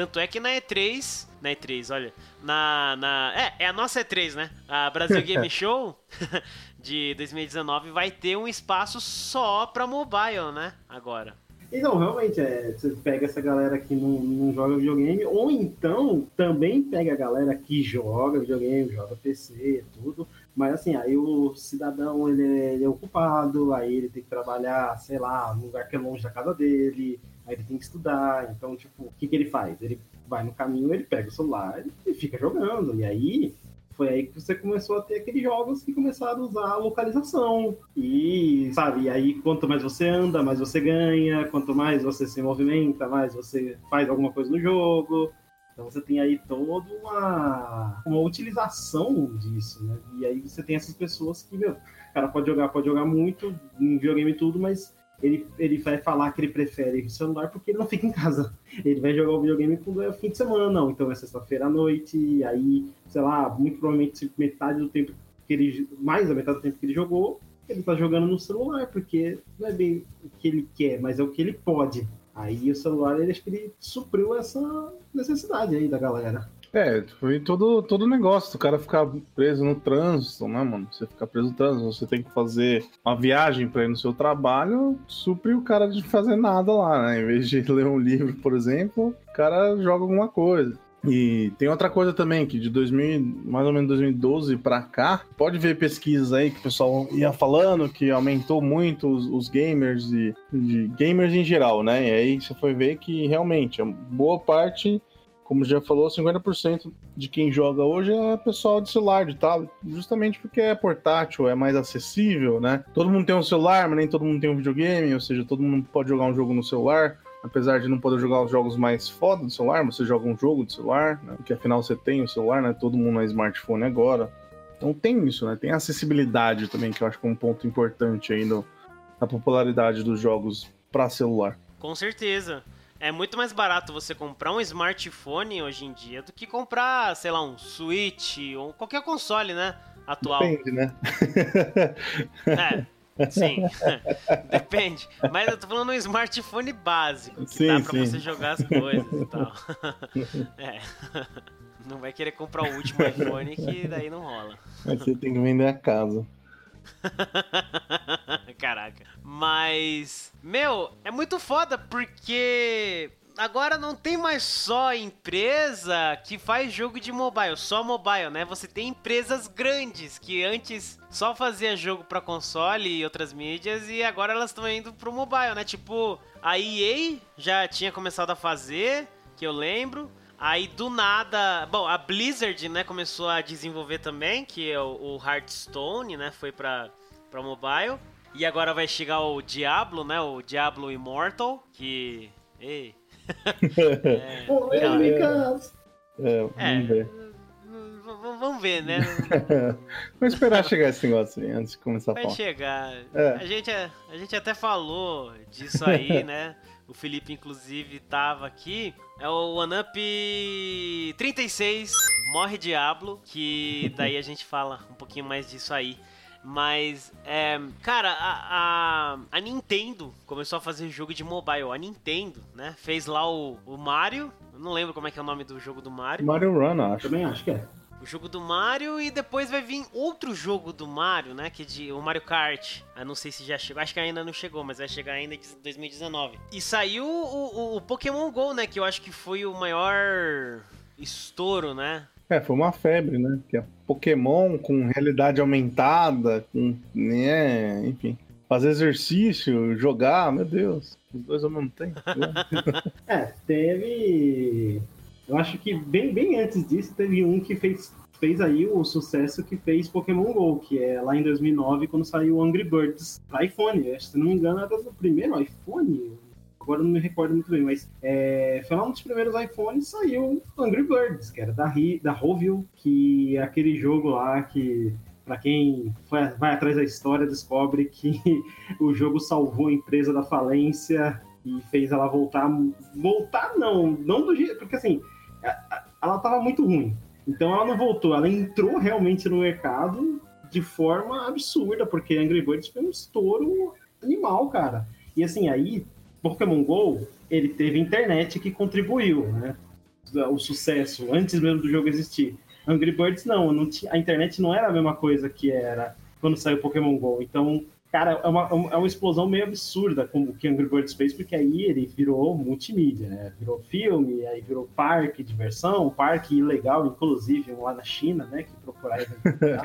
Tanto é que na E3, na E3, olha, na, na é, é a nossa E3, né? A Brasil Game Show de 2019 vai ter um espaço só pra mobile, né? Agora. Então, realmente, é, você pega essa galera que não, não joga videogame, ou então também pega a galera que joga videogame, joga PC, tudo, mas assim, aí o cidadão ele é, ele é ocupado, aí ele tem que trabalhar, sei lá, num lugar que é longe da casa dele, aí ele tem que estudar, então, tipo, o que, que ele faz? Ele vai no caminho, ele pega o celular e fica jogando, e aí foi aí que você começou a ter aqueles jogos que começaram a usar a localização. E, sabe, e aí quanto mais você anda, mais você ganha, quanto mais você se movimenta, mais você faz alguma coisa no jogo. Então você tem aí toda uma, uma utilização disso, né? E aí você tem essas pessoas que, meu, o cara pode jogar, pode jogar muito, em videogame e tudo, mas ele, ele vai falar que ele prefere o celular porque ele não fica em casa. Ele vai jogar o videogame quando é fim de semana, não. Então é sexta-feira à noite, aí, sei lá, muito provavelmente metade do tempo que ele. Mais da metade do tempo que ele jogou, ele tá jogando no celular, porque não é bem o que ele quer, mas é o que ele pode. Aí o celular, ele acho que ele supriu essa necessidade aí da galera. É, foi todo todo o negócio do cara ficar preso no trânsito, né, mano? Você ficar preso no trânsito, você tem que fazer uma viagem pra ir no seu trabalho, supre o cara de fazer nada lá, né? Em vez de ler um livro, por exemplo, o cara joga alguma coisa. E tem outra coisa também, que de 2000, mais ou menos 2012 pra cá, pode ver pesquisas aí que o pessoal ia falando que aumentou muito os, os gamers e de gamers em geral, né? E aí você foi ver que realmente boa parte como já falou, 50% de quem joga hoje é pessoal de celular, de tablet, justamente porque é portátil, é mais acessível, né? Todo mundo tem um celular, mas nem todo mundo tem um videogame, ou seja, todo mundo pode jogar um jogo no celular. Apesar de não poder jogar os jogos mais foda do celular, você joga um jogo do celular, né? Porque afinal você tem o celular, né? Todo mundo é smartphone agora. Então tem isso, né? Tem acessibilidade também, que eu acho que é um ponto importante aí no, na popularidade dos jogos para celular. Com certeza. É muito mais barato você comprar um smartphone hoje em dia do que comprar, sei lá, um Switch ou qualquer console, né? Atual. Depende, né? É, sim. Depende. Mas eu tô falando um smartphone básico, que Sim, dá pra sim. você jogar as coisas e tal. É. Não vai querer comprar o último iPhone que daí não rola. Aí você tem que vender a casa. Caraca. Mas, meu, é muito foda porque agora não tem mais só empresa que faz jogo de mobile, só mobile, né? Você tem empresas grandes que antes só fazia jogo pra console e outras mídias e agora elas estão indo pro mobile, né? Tipo, a EA já tinha começado a fazer, que eu lembro. Aí do nada, bom, a Blizzard, né, começou a desenvolver também, que é o, Hearthstone, né, foi pra, pra mobile. E agora vai chegar o Diablo, né, o Diablo Immortal, que... Ei... é, Polêmicas! É, vamos É. ver. v- v- vamos vamos ver, né? Vamos esperar chegar esse negócio aí, antes de começar a Vai falar. chegar. É. A, gente, a gente até falou disso aí, né? O Felipe, inclusive, tava aqui. É o One Up 36, Morre Diablo, que daí a gente fala um pouquinho mais disso aí. Mas, é, cara, a, a, a Nintendo começou a fazer jogo de mobile. A Nintendo, né? Fez lá o, o Mario. Eu não lembro como é que é o nome do jogo do Mario. Mario Run, acho. Também acho que é. o jogo do Mario e depois vai vir outro jogo do Mario, né? Que é de, o Mario Kart. Eu não sei se já chegou, acho que ainda não chegou, mas vai chegar ainda em 2019. E saiu o, o- o Pokémon GO, né? Que eu acho que foi o maior estouro, né? É, foi uma febre, né? Que é Pokémon com realidade aumentada, com, né, enfim. Fazer exercício, jogar, meu Deus. Os dois ao mesmo tempo. né? É, teve. Eu acho que bem, bem antes disso teve um que fez, fez aí o sucesso que fez Pokémon GO, que é lá em 2009, quando saiu o Angry Birds para iPhone. Se não me engano, era o primeiro iPhone. Agora não me recordo muito bem, mas é, foi lá um dos primeiros iPhones saiu Angry Birds, que era da, da Rovio, que é aquele jogo lá que, para quem vai atrás da história, descobre que o jogo salvou a empresa da falência e fez ela voltar. Voltar não, não do jeito. Porque assim, ela tava muito ruim. Então ela não voltou, ela entrou realmente no mercado de forma absurda, porque Angry Birds foi um estouro animal, cara. E assim, aí, Pokémon GO, ele teve internet que contribuiu, né? O sucesso, antes mesmo do jogo existir. Angry Birds não, não tinha, a internet não era a mesma coisa que era quando saiu Pokémon GO. Então, cara, é uma, é uma explosão meio absurda como o que Angry Birds fez, porque aí ele virou multimídia, né? Virou filme, aí virou parque, diversão, parque ilegal, inclusive, lá na China, né? Que procurar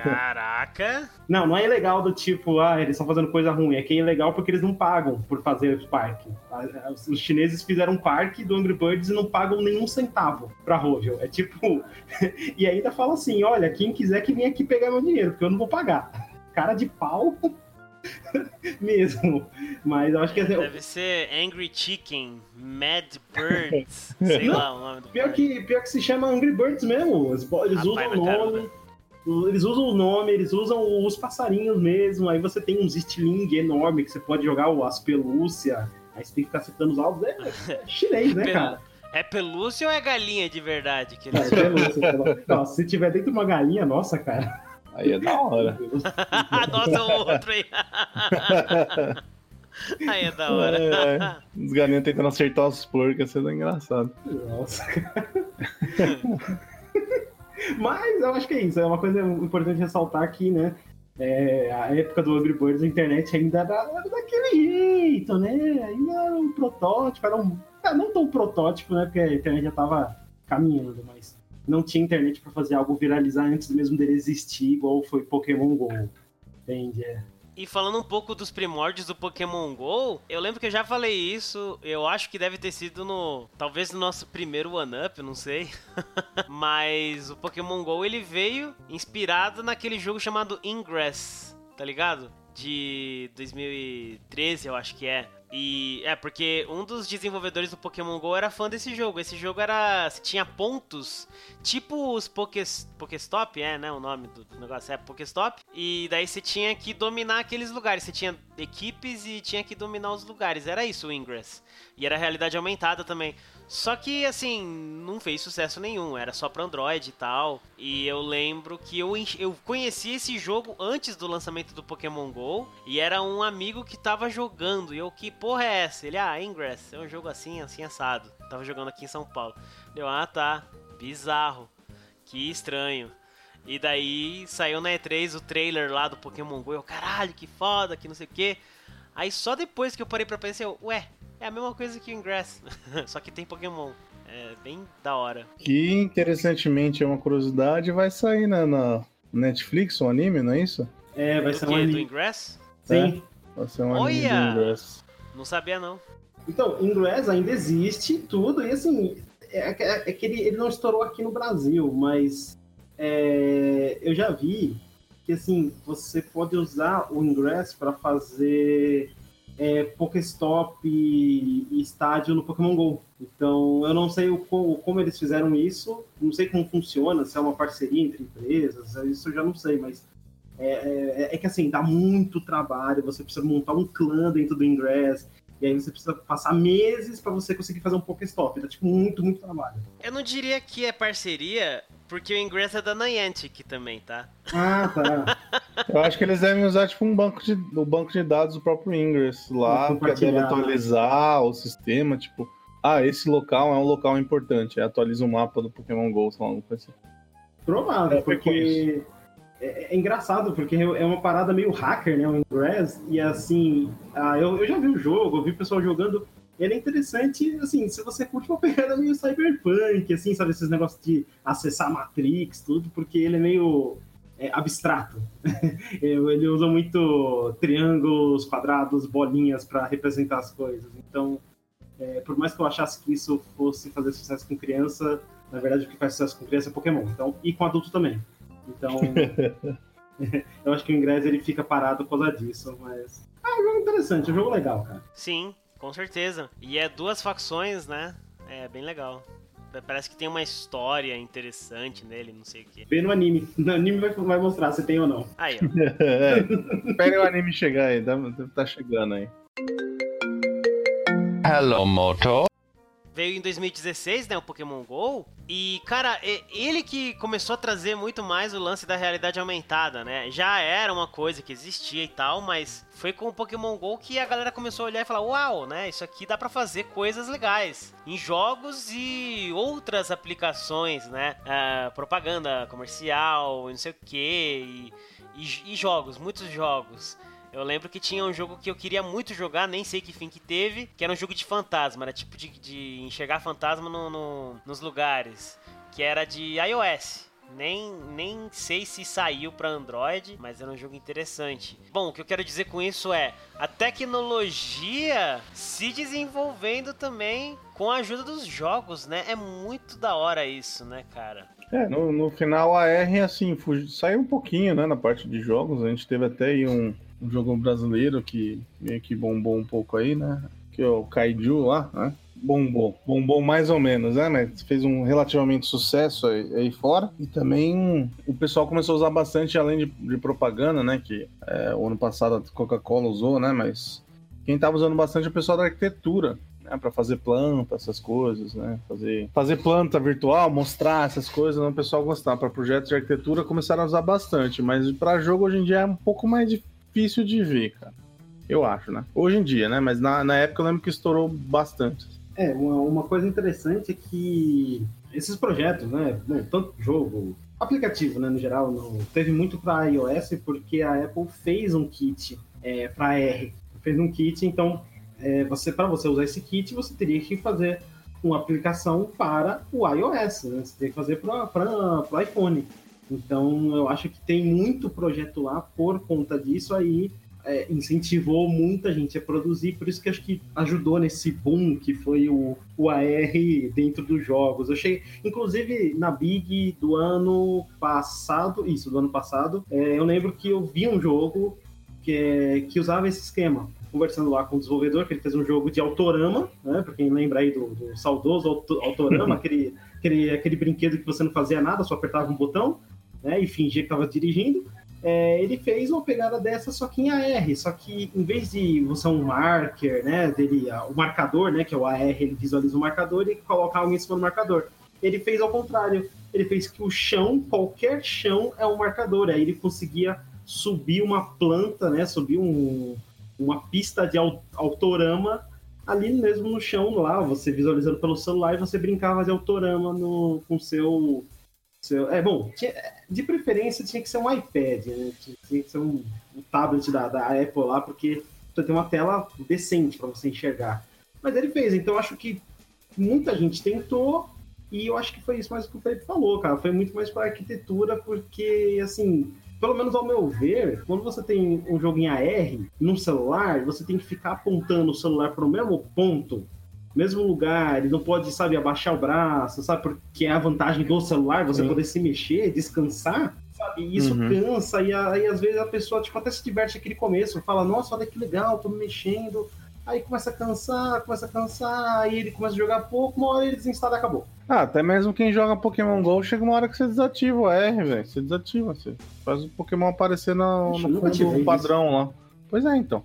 Caraca! não, não é ilegal do tipo, ah, eles estão fazendo coisa ruim. É que é ilegal porque eles não pagam por fazer o parque. Ah, Os chineses fizeram um parque do Angry Birds e não pagam nenhum centavo pra Rovio. É tipo. e ainda fala assim: olha, quem quiser que venha aqui pegar meu dinheiro, porque eu não vou pagar. Cara de pau mesmo. Mas eu acho que. assim, Deve ser Angry Chicken, Mad Birds, sei lá o nome do Pior que, pior que se chama Angry Birds mesmo. Eles, eles Rapaz, usam o nome. Eles usam o nome, eles usam os passarinhos mesmo. Aí você tem uns estilingue enorme que você pode jogar as pelúcia. Aí você tem que ficar citando os alvos. É, é chinês, né, cara? É pelúcia ou é galinha de verdade? Que É, eles... pelúcia, pelo- Não, se tiver dentro de uma galinha, nossa, cara. Aí é da hora. Nossa, o outro aí. aí é da hora. É, é. Os galinhos tentando acertar os porcos, sendo engraçado. Nossa, cara. Mas eu acho que é isso. É uma coisa importante ressaltar aqui, né? É, a época do Angry Birds, a internet ainda era, era daquele jeito, né? Ainda era um protótipo, era um. ah, Não tão protótipo, né? Porque a internet já tava caminhando, mas não tinha internet pra fazer algo viralizar antes mesmo dele existir, igual foi Pokémon GO. Entende? É. E falando um pouco dos primórdios do Pokémon GO, eu lembro que eu já falei isso, eu acho que deve ter sido no. Talvez no nosso primeiro One-Up, não sei. Mas o Pokémon GO ele veio inspirado naquele jogo chamado Ingress, tá ligado? De 2013, eu acho que é. E é porque um dos desenvolvedores do Pokémon GO era fã desse jogo. Esse jogo era. tinha pontos, tipo os Pokés, Pokéstop, é, né? O nome do negócio é Pokéstop. E daí você tinha que dominar aqueles lugares. Você tinha equipes e tinha que dominar os lugares. Era isso o Ingress. E era realidade aumentada também. Só que, assim, não fez sucesso nenhum. Era só pra Android e tal. E eu lembro que eu, eu conheci esse jogo antes do lançamento do Pokémon GO. E era um amigo que tava jogando. E eu, que porra é essa? Ele, ah, Ingress. É um jogo assim, assim, assado. Tava jogando aqui em São Paulo. Deu, ah, tá. Bizarro. Que estranho. E daí saiu na E3 o trailer lá do Pokémon GO. Eu, caralho, que foda, que não sei o que. Aí só depois que eu parei pra pensar, eu, ué, é a mesma coisa que o Ingress. só que tem Pokémon. É bem da hora. Que interessantemente é uma curiosidade, vai sair né, na Netflix, um anime, não é isso? É, vai do ser que? um Do anime. Ingress? Sim. Vai ser um anime Olha! do Ingress. Não sabia não. Então, inglês ainda existe tudo, e assim, é, é- é que ele, ele não estourou aqui no Brasil, mas é, eu já vi que assim, você pode usar o Ingress para fazer é, Pokéstop e, estádio no Pokémon GO. Então, eu não sei o, como eles fizeram isso, não sei como funciona, se é uma parceria entre empresas, isso eu já não sei, mas é, é, é que assim, dá muito trabalho, você precisa montar um clã dentro do Ingress, e aí você precisa passar meses para você conseguir fazer um Pokéstop. Dá tipo muito, muito trabalho. Eu não diria que é parceria, porque o Ingress é da Niantic também, tá? Ah, tá. Eu acho que eles devem usar tipo um banco de, o banco de dados do próprio Ingress lá, que deve atualizar o sistema, tipo, ah, esse local é um local importante, aí atualiza o mapa do Pokémon GO, sei lá, algo assim. Provável, é, porque é, é, engraçado, porque é uma parada meio hacker, né? O Ingress. E assim, ah, eu, eu já vi o jogo, eu vi o pessoal jogando. Ele é interessante, assim, se você curte uma pegada meio cyberpunk, assim, sabe? Esses negócios de acessar Matrix, tudo, porque ele é meio é, abstrato. ele usa muito triângulos, quadrados, bolinhas para representar as coisas. Então, é, por mais que eu achasse que isso fosse fazer sucesso com criança, na verdade o que faz sucesso com criança é Pokémon. Então, e com adulto também. Então, eu acho que o Ingress ele fica parado por causa disso, mas. Ah, é um jogo interessante, é um jogo legal, cara. Sim, com certeza. E é duas facções, né? É bem legal. Parece que tem uma história interessante nele, não sei o quê. Vê no anime. No anime vai, vai mostrar se tem ou não. Aí, ó. é, espere o anime chegar aí, tá, tá chegando aí. Hello, Moto veio em 2016, né, o Pokémon GO, e, cara, ele que começou a trazer muito mais o lance da realidade aumentada, né, já era uma coisa que existia e tal, mas foi com o Pokémon GO que a galera começou a olhar e falar, uau, né, isso aqui dá para fazer coisas legais, em jogos e outras aplicações, né, uh, propaganda comercial, não sei o que, e, e jogos, muitos jogos. Eu lembro que tinha um jogo que eu queria muito jogar, nem sei que fim que teve, que era um jogo de fantasma, era tipo de, de enxergar fantasma no, no, nos lugares, que era de iOS. Nem, nem sei se saiu para Android, mas era um jogo interessante. Bom, o que eu quero dizer com isso é a tecnologia se desenvolvendo também com a ajuda dos jogos, né? É muito da hora isso, né, cara? É, no, no final a R, assim, fugiu, saiu um pouquinho, né, na parte de jogos. A gente teve até aí um, um jogo brasileiro que meio que bombou um pouco aí, né? Que é o Kaiju lá, né? Bombou. Bombou mais ou menos, né? Mas fez um relativamente sucesso aí, aí fora. E também o pessoal começou a usar bastante, além de, de propaganda, né? Que é, o ano passado a Coca-Cola usou, né? Mas quem tava usando bastante é o pessoal da arquitetura. Né, para fazer planta, essas coisas, né? Fazer, fazer planta virtual, mostrar essas coisas, né? o pessoal gostar. Para projetos de arquitetura começaram a usar bastante, mas para jogo hoje em dia é um pouco mais difícil difícil de ver, cara. Eu acho, né? Hoje em dia, né? Mas na, na época eu lembro que estourou bastante. É, uma, uma coisa interessante é que esses projetos, né? Tanto jogo, aplicativo, né, no geral, não teve muito para iOS porque a Apple fez um kit é, para R, fez um kit, então é, você para você usar esse kit você teria que fazer uma aplicação para o iOS, né? Você tem que fazer para o iPhone. Então, eu acho que tem muito projeto lá por conta disso aí. É, incentivou muita gente a produzir, por isso que acho que ajudou nesse boom que foi o, o AR dentro dos jogos. Eu achei, inclusive, na Big do ano passado, isso, do ano passado, é, eu lembro que eu vi um jogo que, é, que usava esse esquema conversando lá com o desenvolvedor, que ele fez um jogo de autorama, né? Pra quem lembra aí do, do saudoso autorama, aquele, aquele, aquele brinquedo que você não fazia nada, só apertava um botão né, e fingia que estava dirigindo. É, ele fez uma pegada dessa só que em AR, só que em vez de você um marker, né, dele, o marcador, né, que é o AR, ele visualiza o marcador e coloca algo em cima do marcador. Ele fez ao contrário, ele fez que o chão, qualquer chão é um marcador, aí ele conseguia subir uma planta, né, subir um, uma pista de autorama ali mesmo no chão lá, você visualizando pelo celular e você brincava de autorama no, com seu é bom, tinha, de preferência tinha que ser um iPad, né? Tinha que ser um, um tablet da, da Apple lá, porque você tem uma tela decente para você enxergar. Mas ele fez, então acho que muita gente tentou e eu acho que foi isso mais que o Felipe falou, cara. Foi muito mais para arquitetura, porque assim, pelo menos ao meu ver, quando você tem um jogo em AR no celular, você tem que ficar apontando o celular para o mesmo ponto mesmo lugar, ele não pode, sabe, abaixar o braço, sabe? Porque é a vantagem do celular, você Sim. poder se mexer, descansar, sabe? E isso uhum. cansa, e aí às vezes a pessoa, tipo, até se diverte aquele começo, fala, nossa, olha que legal, tô me mexendo, aí começa a cansar, começa a cansar, aí ele começa a jogar pouco, uma hora ele desinstala e acabou. Ah, até mesmo quem joga Pokémon GO chega uma hora que você desativa o R, velho. Você desativa, você faz o Pokémon aparecer no, padrão lá. Pois é, então.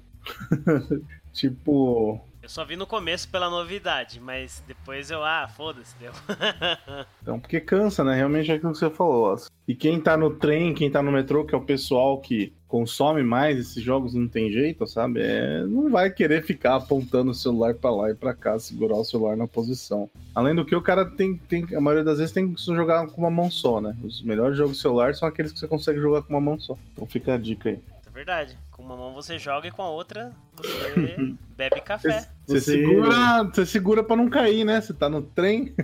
tipo. Só vi no começo pela novidade, mas depois eu, ah, foda-se, deu. Então, porque cansa, né? Realmente é aquilo que você falou. E quem tá no trem, quem tá no metrô, que é o pessoal que consome mais esses jogos, não tem jeito, sabe? É, não vai querer ficar apontando o celular pra lá e pra cá, segurar o celular na posição. Além do que, o cara tem, tem a maioria das vezes tem que jogar com uma mão só, né? Os melhores jogos de celular são aqueles que você consegue jogar com uma mão só. Então fica a dica aí. É verdade. Com uma mão você joga e com a outra você bebe café. Você, Você- segura, você segura pra não cair, né? Você tá no trem,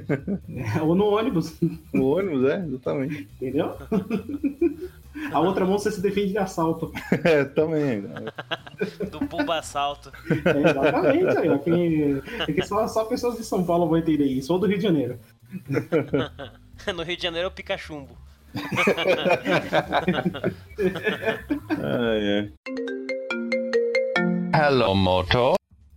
Ou no ônibus, no ônibus, é, exatamente. entendeu? A outra mão você se defende de assalto. É, também. Do Bumba Assalto. É, exatamente, aí, é que só, só pessoas de São Paulo vão entender isso, ou do Rio de Janeiro. No Rio de Janeiro é o pica-chumbo. Ai, ai. Hello, Moto.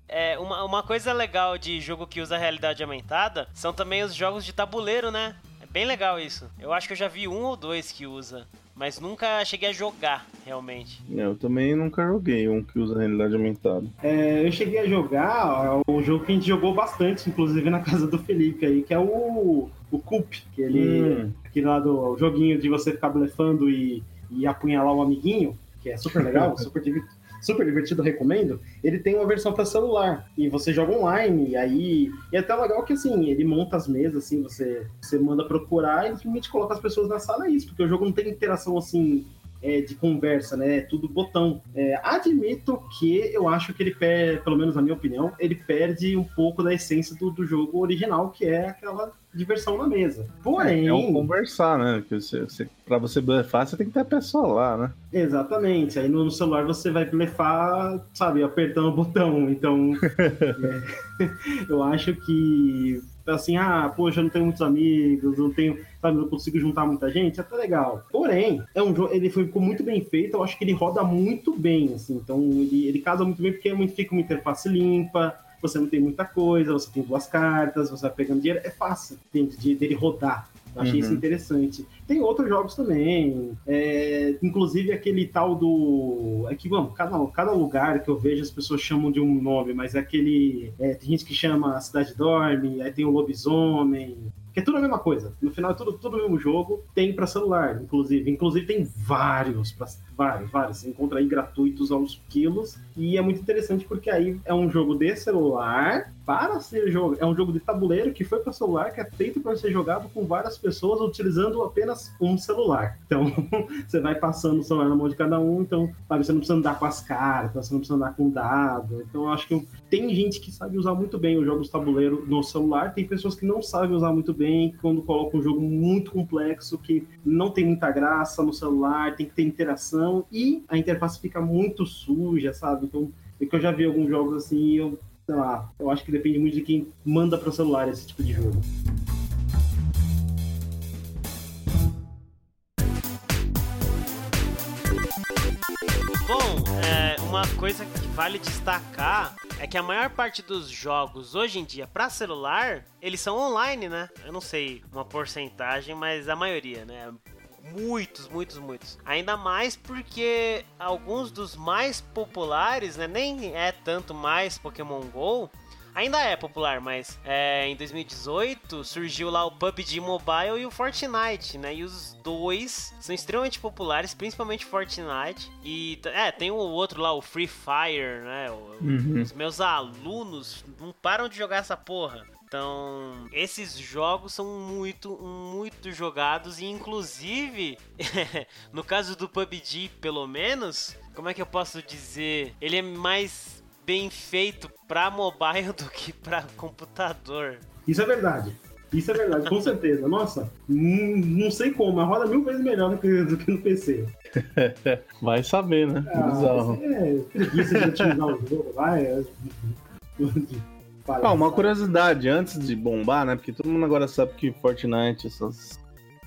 É, uma, uma coisa legal de jogo que usa realidade aumentada são também os jogos de tabuleiro, né? É bem legal isso. Eu acho que eu já vi um ou dois que usa, mas nunca cheguei a jogar, realmente. É, Eu também nunca joguei um que usa realidade aumentada. É, eu cheguei a jogar o jogo que a gente jogou bastante, inclusive na casa do Felipe aí, que é o, o Coop, que ele. Hum. Aquele lá do joguinho de você ficar blefando e, e apunhalar o amiguinho, que é super legal, super, divi- super divertido, recomendo. Ele tem uma versão para celular e você joga online, e aí. E é até legal que assim, ele monta as mesas, assim, você, você manda procurar e simplesmente coloca as pessoas na sala, é isso, porque o jogo não tem interação assim. É, de conversa, né? É tudo botão. É, admito que eu acho que ele perde, pelo menos na minha opinião, ele perde um pouco da essência do, do jogo original, que é aquela diversão na mesa. Porém, É um conversar, né? Que você, você, pra você blefar, você tem que ter a pessoa lá, né? Exatamente. Aí no, no celular você vai blefar, sabe, apertando o botão. Então, é, eu acho que, assim, ah, poxa, eu não tenho muitos amigos, não tenho, sabe, não consigo juntar muita gente, é até legal. Porém, é um jogo, ele ficou muito bem feito, eu acho que ele roda muito bem, assim. Então, ele, ele casa muito bem porque é fica uma interface limpa, você não tem muita coisa, você tem duas cartas, você vai pegando dinheiro, é fácil de, de- dele rodar. Achei isso Uhum. interessante. Tem outros jogos também. é, inclusive aquele tal do. É que, vamos, cada, cada lugar que eu vejo as pessoas chamam de um nome, mas é aquele. é, tem gente que chama a Cidade Dorme, aí tem o Lobisomem. Que é tudo a mesma coisa. No final é tudo, tudo o mesmo jogo. Tem pra celular, inclusive. Inclusive tem vários, pra, vários, vários. Você encontra aí gratuitos aos quilos. E é muito interessante porque aí é um jogo de celular para ser jogo. É um jogo de tabuleiro que foi para celular, que é feito para ser jogado com várias pessoas utilizando apenas um celular. Então, você vai passando o celular na mão de cada um, então, sabe, você não precisa andar com as cartas, você não precisa andar com dado. Então, eu acho que tem gente que sabe usar muito bem os jogos de tabuleiro no celular, tem pessoas que não sabem usar muito bem, quando colocam um jogo muito complexo, que não tem muita graça no celular, tem que ter interação, e a interface fica muito suja, sabe? Então, é que eu já vi alguns jogos assim, eu sei lá, eu acho que depende muito de quem manda para o celular esse tipo de jogo. Bom, é, uma coisa que vale destacar é que a maior parte dos jogos hoje em dia para celular, eles são online, né? Eu não sei uma porcentagem, mas a maioria, né? Muitos, muitos, muitos. Ainda mais porque alguns dos mais populares, né? Nem é tanto mais Pokémon GO. Ainda é popular, mas é, em 2018 surgiu lá o PUBG Mobile e o Fortnite, né? E os dois são extremamente populares, principalmente Fortnite. E é, tem o outro lá, o Free Fire, né? O- Uhum. Os meus alunos não param de jogar essa porra. Então, esses jogos são muito, muito jogados e inclusive, no caso do PUBG, pelo menos, como é que eu posso dizer? Ele é mais bem feito pra mobile do que pra computador. Isso é verdade. Isso é verdade, com certeza. Nossa, não, não sei como, mas roda mil vezes melhor do que, do que no PC. Vai saber, né? Ah. É preguiça de otimizar o jogo, vai. é- Ah, uma curiosidade, antes de bombar, né? Porque todo mundo agora sabe que Fortnite, essas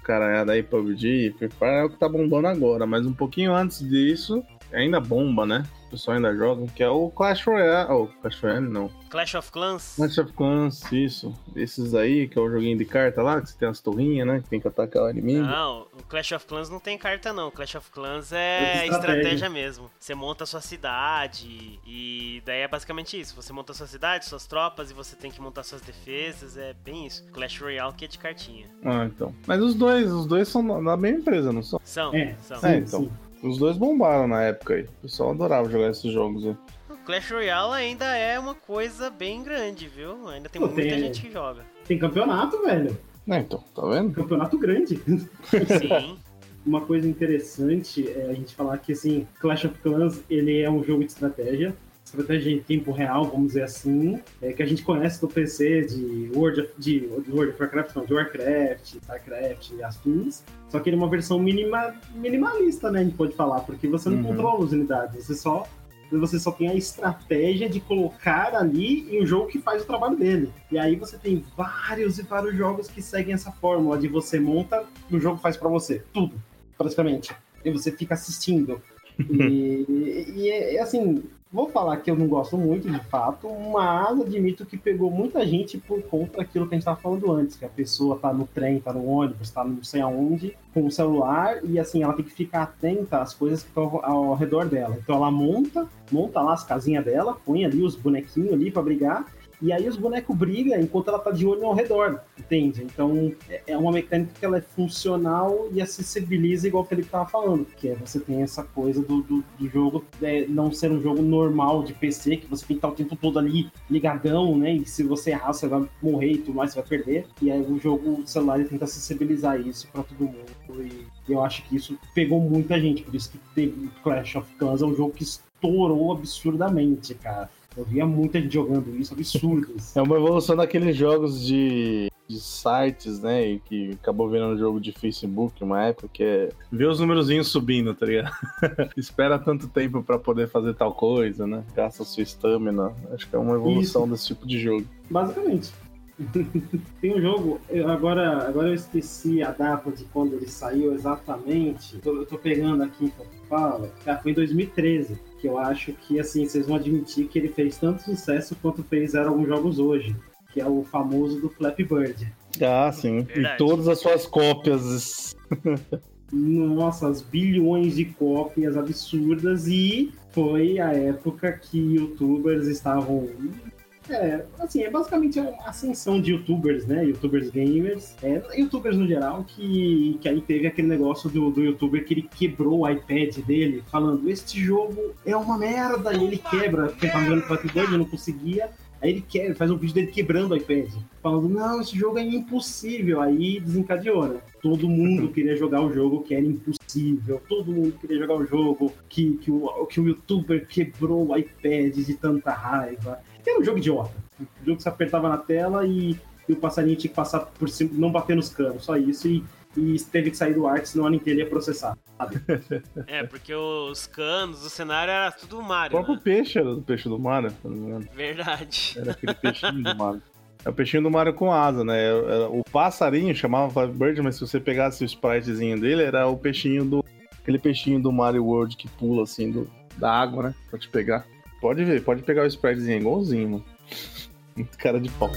caralhada aí, PUBG, Free Fire é o que tá bombando agora. Mas um pouquinho antes disso, ainda bomba, né? Pessoal ainda joga, que é o Clash Royale. Oh, Clash Royale não. Clash of Clans? Clash of Clans, isso. Esses aí, que é o joguinho de carta lá, que você tem as torrinhas, né? Que tem que atacar o inimigo. Não, o Clash of Clans não tem carta, não. O Clash of Clans é estratégia. estratégia mesmo. Você monta a sua cidade e daí é basicamente isso. Você monta a sua cidade, suas tropas e você tem que montar suas defesas. É bem isso. Clash Royale que é de cartinha. Ah, então. Mas os dois, os dois são da mesma empresa, não são? São, é, são. É, então. Sim. Os dois bombaram na época aí. O pessoal adorava jogar esses jogos aí. Clash Royale ainda é uma coisa bem grande, viu? Ainda tem Pô, muita tem, gente que joga. Tem campeonato, velho. É, então, tá vendo? Campeonato grande. Sim. uma coisa interessante é a gente falar que, assim, Clash of Clans, ele é um jogo de estratégia. Estratégia em tempo real, vamos dizer assim, é, que a gente conhece do PC de World of, de, World of Warcraft, não, de Warcraft, Starcraft e afins. Só que ele é uma versão minima, minimalista, né, a gente pode falar, porque você não uhum. controla as unidades, você só você só tem a estratégia de colocar ali e o jogo que faz o trabalho dele. E aí você tem vários e vários jogos que seguem essa fórmula de você monta e o jogo faz para você. Tudo, praticamente. E você fica assistindo. e, e, e assim, Vou falar que eu não gosto muito, de fato, mas admito que pegou muita gente por conta daquilo que a gente estava falando antes, que a pessoa tá no trem, tá no ônibus, tá não sei aonde, com o celular, e assim, ela tem que ficar atenta às coisas que estão ao redor dela. Então ela monta, monta lá as casinhas dela, põe ali os bonequinhos ali para brigar, e aí os bonecos brigam enquanto ela tá de olho ao redor, entende? Então é, é uma mecânica que ela é funcional e acessibiliza igual o Felipe tava falando, que é você tem essa coisa do, do, do jogo é, não ser um jogo normal de PC, que você tem que estar o tempo todo ali ligadão, né? E se você errar, você vai morrer e tudo mais, você vai perder. E aí o jogo celular ele tenta acessibilizar isso para todo mundo. E eu acho que isso pegou muita gente, por isso que teve Clash of Clans é um jogo que estourou absurdamente, cara. Eu via muita gente jogando isso, absurdos. É uma evolução daqueles jogos de, de sites, né? Que acabou virando um jogo de Facebook, uma época que é ver os númerozinhos subindo, tá ligado? Espera tanto tempo para poder fazer tal coisa, né? Gasta sua estamina. Acho que é uma evolução isso. desse tipo de jogo. Basicamente. Tem um jogo, agora, agora eu esqueci a data de quando ele saiu exatamente. Eu tô, eu tô pegando aqui enquanto fala. foi em 2013 que eu acho que, assim, vocês vão admitir que ele fez tanto sucesso quanto fez alguns jogos hoje, que é o famoso do Flappy Bird. Ah, sim. Verdade. E todas as suas cópias. Nossa, as bilhões de cópias absurdas e foi a época que youtubers estavam é, assim, é basicamente uma ascensão de youtubers, né? Youtubers gamers, é, youtubers no geral, que, que aí teve aquele negócio do, do youtuber que ele quebrou o iPad dele, falando: Este jogo é uma merda, e ele quebra, porque tava jogando Flappy Bird, não conseguia. Aí ele quer, faz um vídeo dele quebrando o iPad, falando, não, esse jogo é impossível. Aí desencadeou, né? Todo mundo queria jogar o jogo que era impossível. Todo mundo queria jogar o jogo que, que, o, que o youtuber quebrou o iPad de tanta raiva. Era um jogo idiota. Um jogo que você apertava na tela e, e o passarinho tinha que passar por cima, não bater nos canos, só isso. E, e teve que sair do ar, senão a Nintendo ia processar. Sabe? É, porque os canos, o cenário era tudo Mario. O próprio né? peixe era do peixe do Mario. Verdade. Era aquele peixinho do Mario. É o peixinho do Mario com asa, né? O passarinho chamava Bird, mas se você pegasse o spritezinho dele, era o peixinho do. Aquele peixinho do Mario World que pula assim do, da água, né? Pra te pegar. Pode ver, pode pegar o spritezinho igualzinho, mano. Muito cara de pau.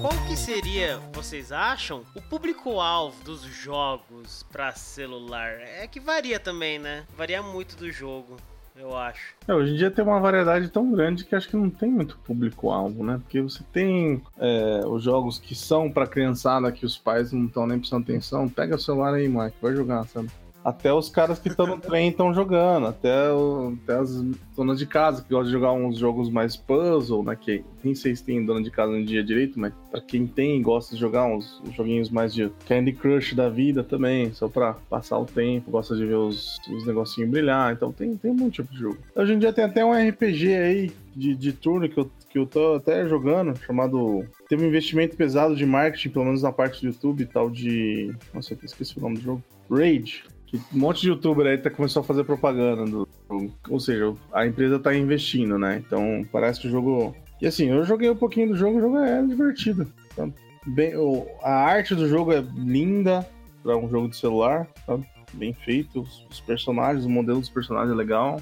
Qual que seria, vocês acham, o público-alvo dos jogos para celular? É que varia também, né? Varia muito do jogo, eu acho. É, hoje em dia tem uma variedade tão grande que acho que não tem muito público-alvo, né? Porque você tem é, os jogos que são pra criançada, que os pais não estão nem prestando atenção. Pega o celular aí, Mike, vai jogar, sabe? Até os caras que estão no trem estão jogando, até, o, até as donas de casa que gostam de jogar uns jogos mais puzzle, né? Que nem sei se tem dona de casa no dia direito, mas pra quem tem gosta de jogar uns joguinhos mais de Candy Crush da vida também, só pra passar o tempo, gosta de ver os, os negocinhos brilhar, então tem, tem monte tipo de jogo. Hoje em dia tem até um RPG aí de, de turno que eu, que eu tô até jogando, chamado. Teve um investimento pesado de marketing, pelo menos na parte do YouTube e tal, de. Nossa, eu esqueci o nome do jogo. Rage. Que um monte de youtuber aí tá, começou a fazer propaganda do jogo. Ou seja, a empresa tá investindo, né? Então parece que o jogo. E assim, eu joguei um pouquinho do jogo, o jogo é divertido. Tá? Bem, a arte do jogo é linda para um jogo de celular, tá? bem feito. Os, personagens, o modelo dos personagens é legal.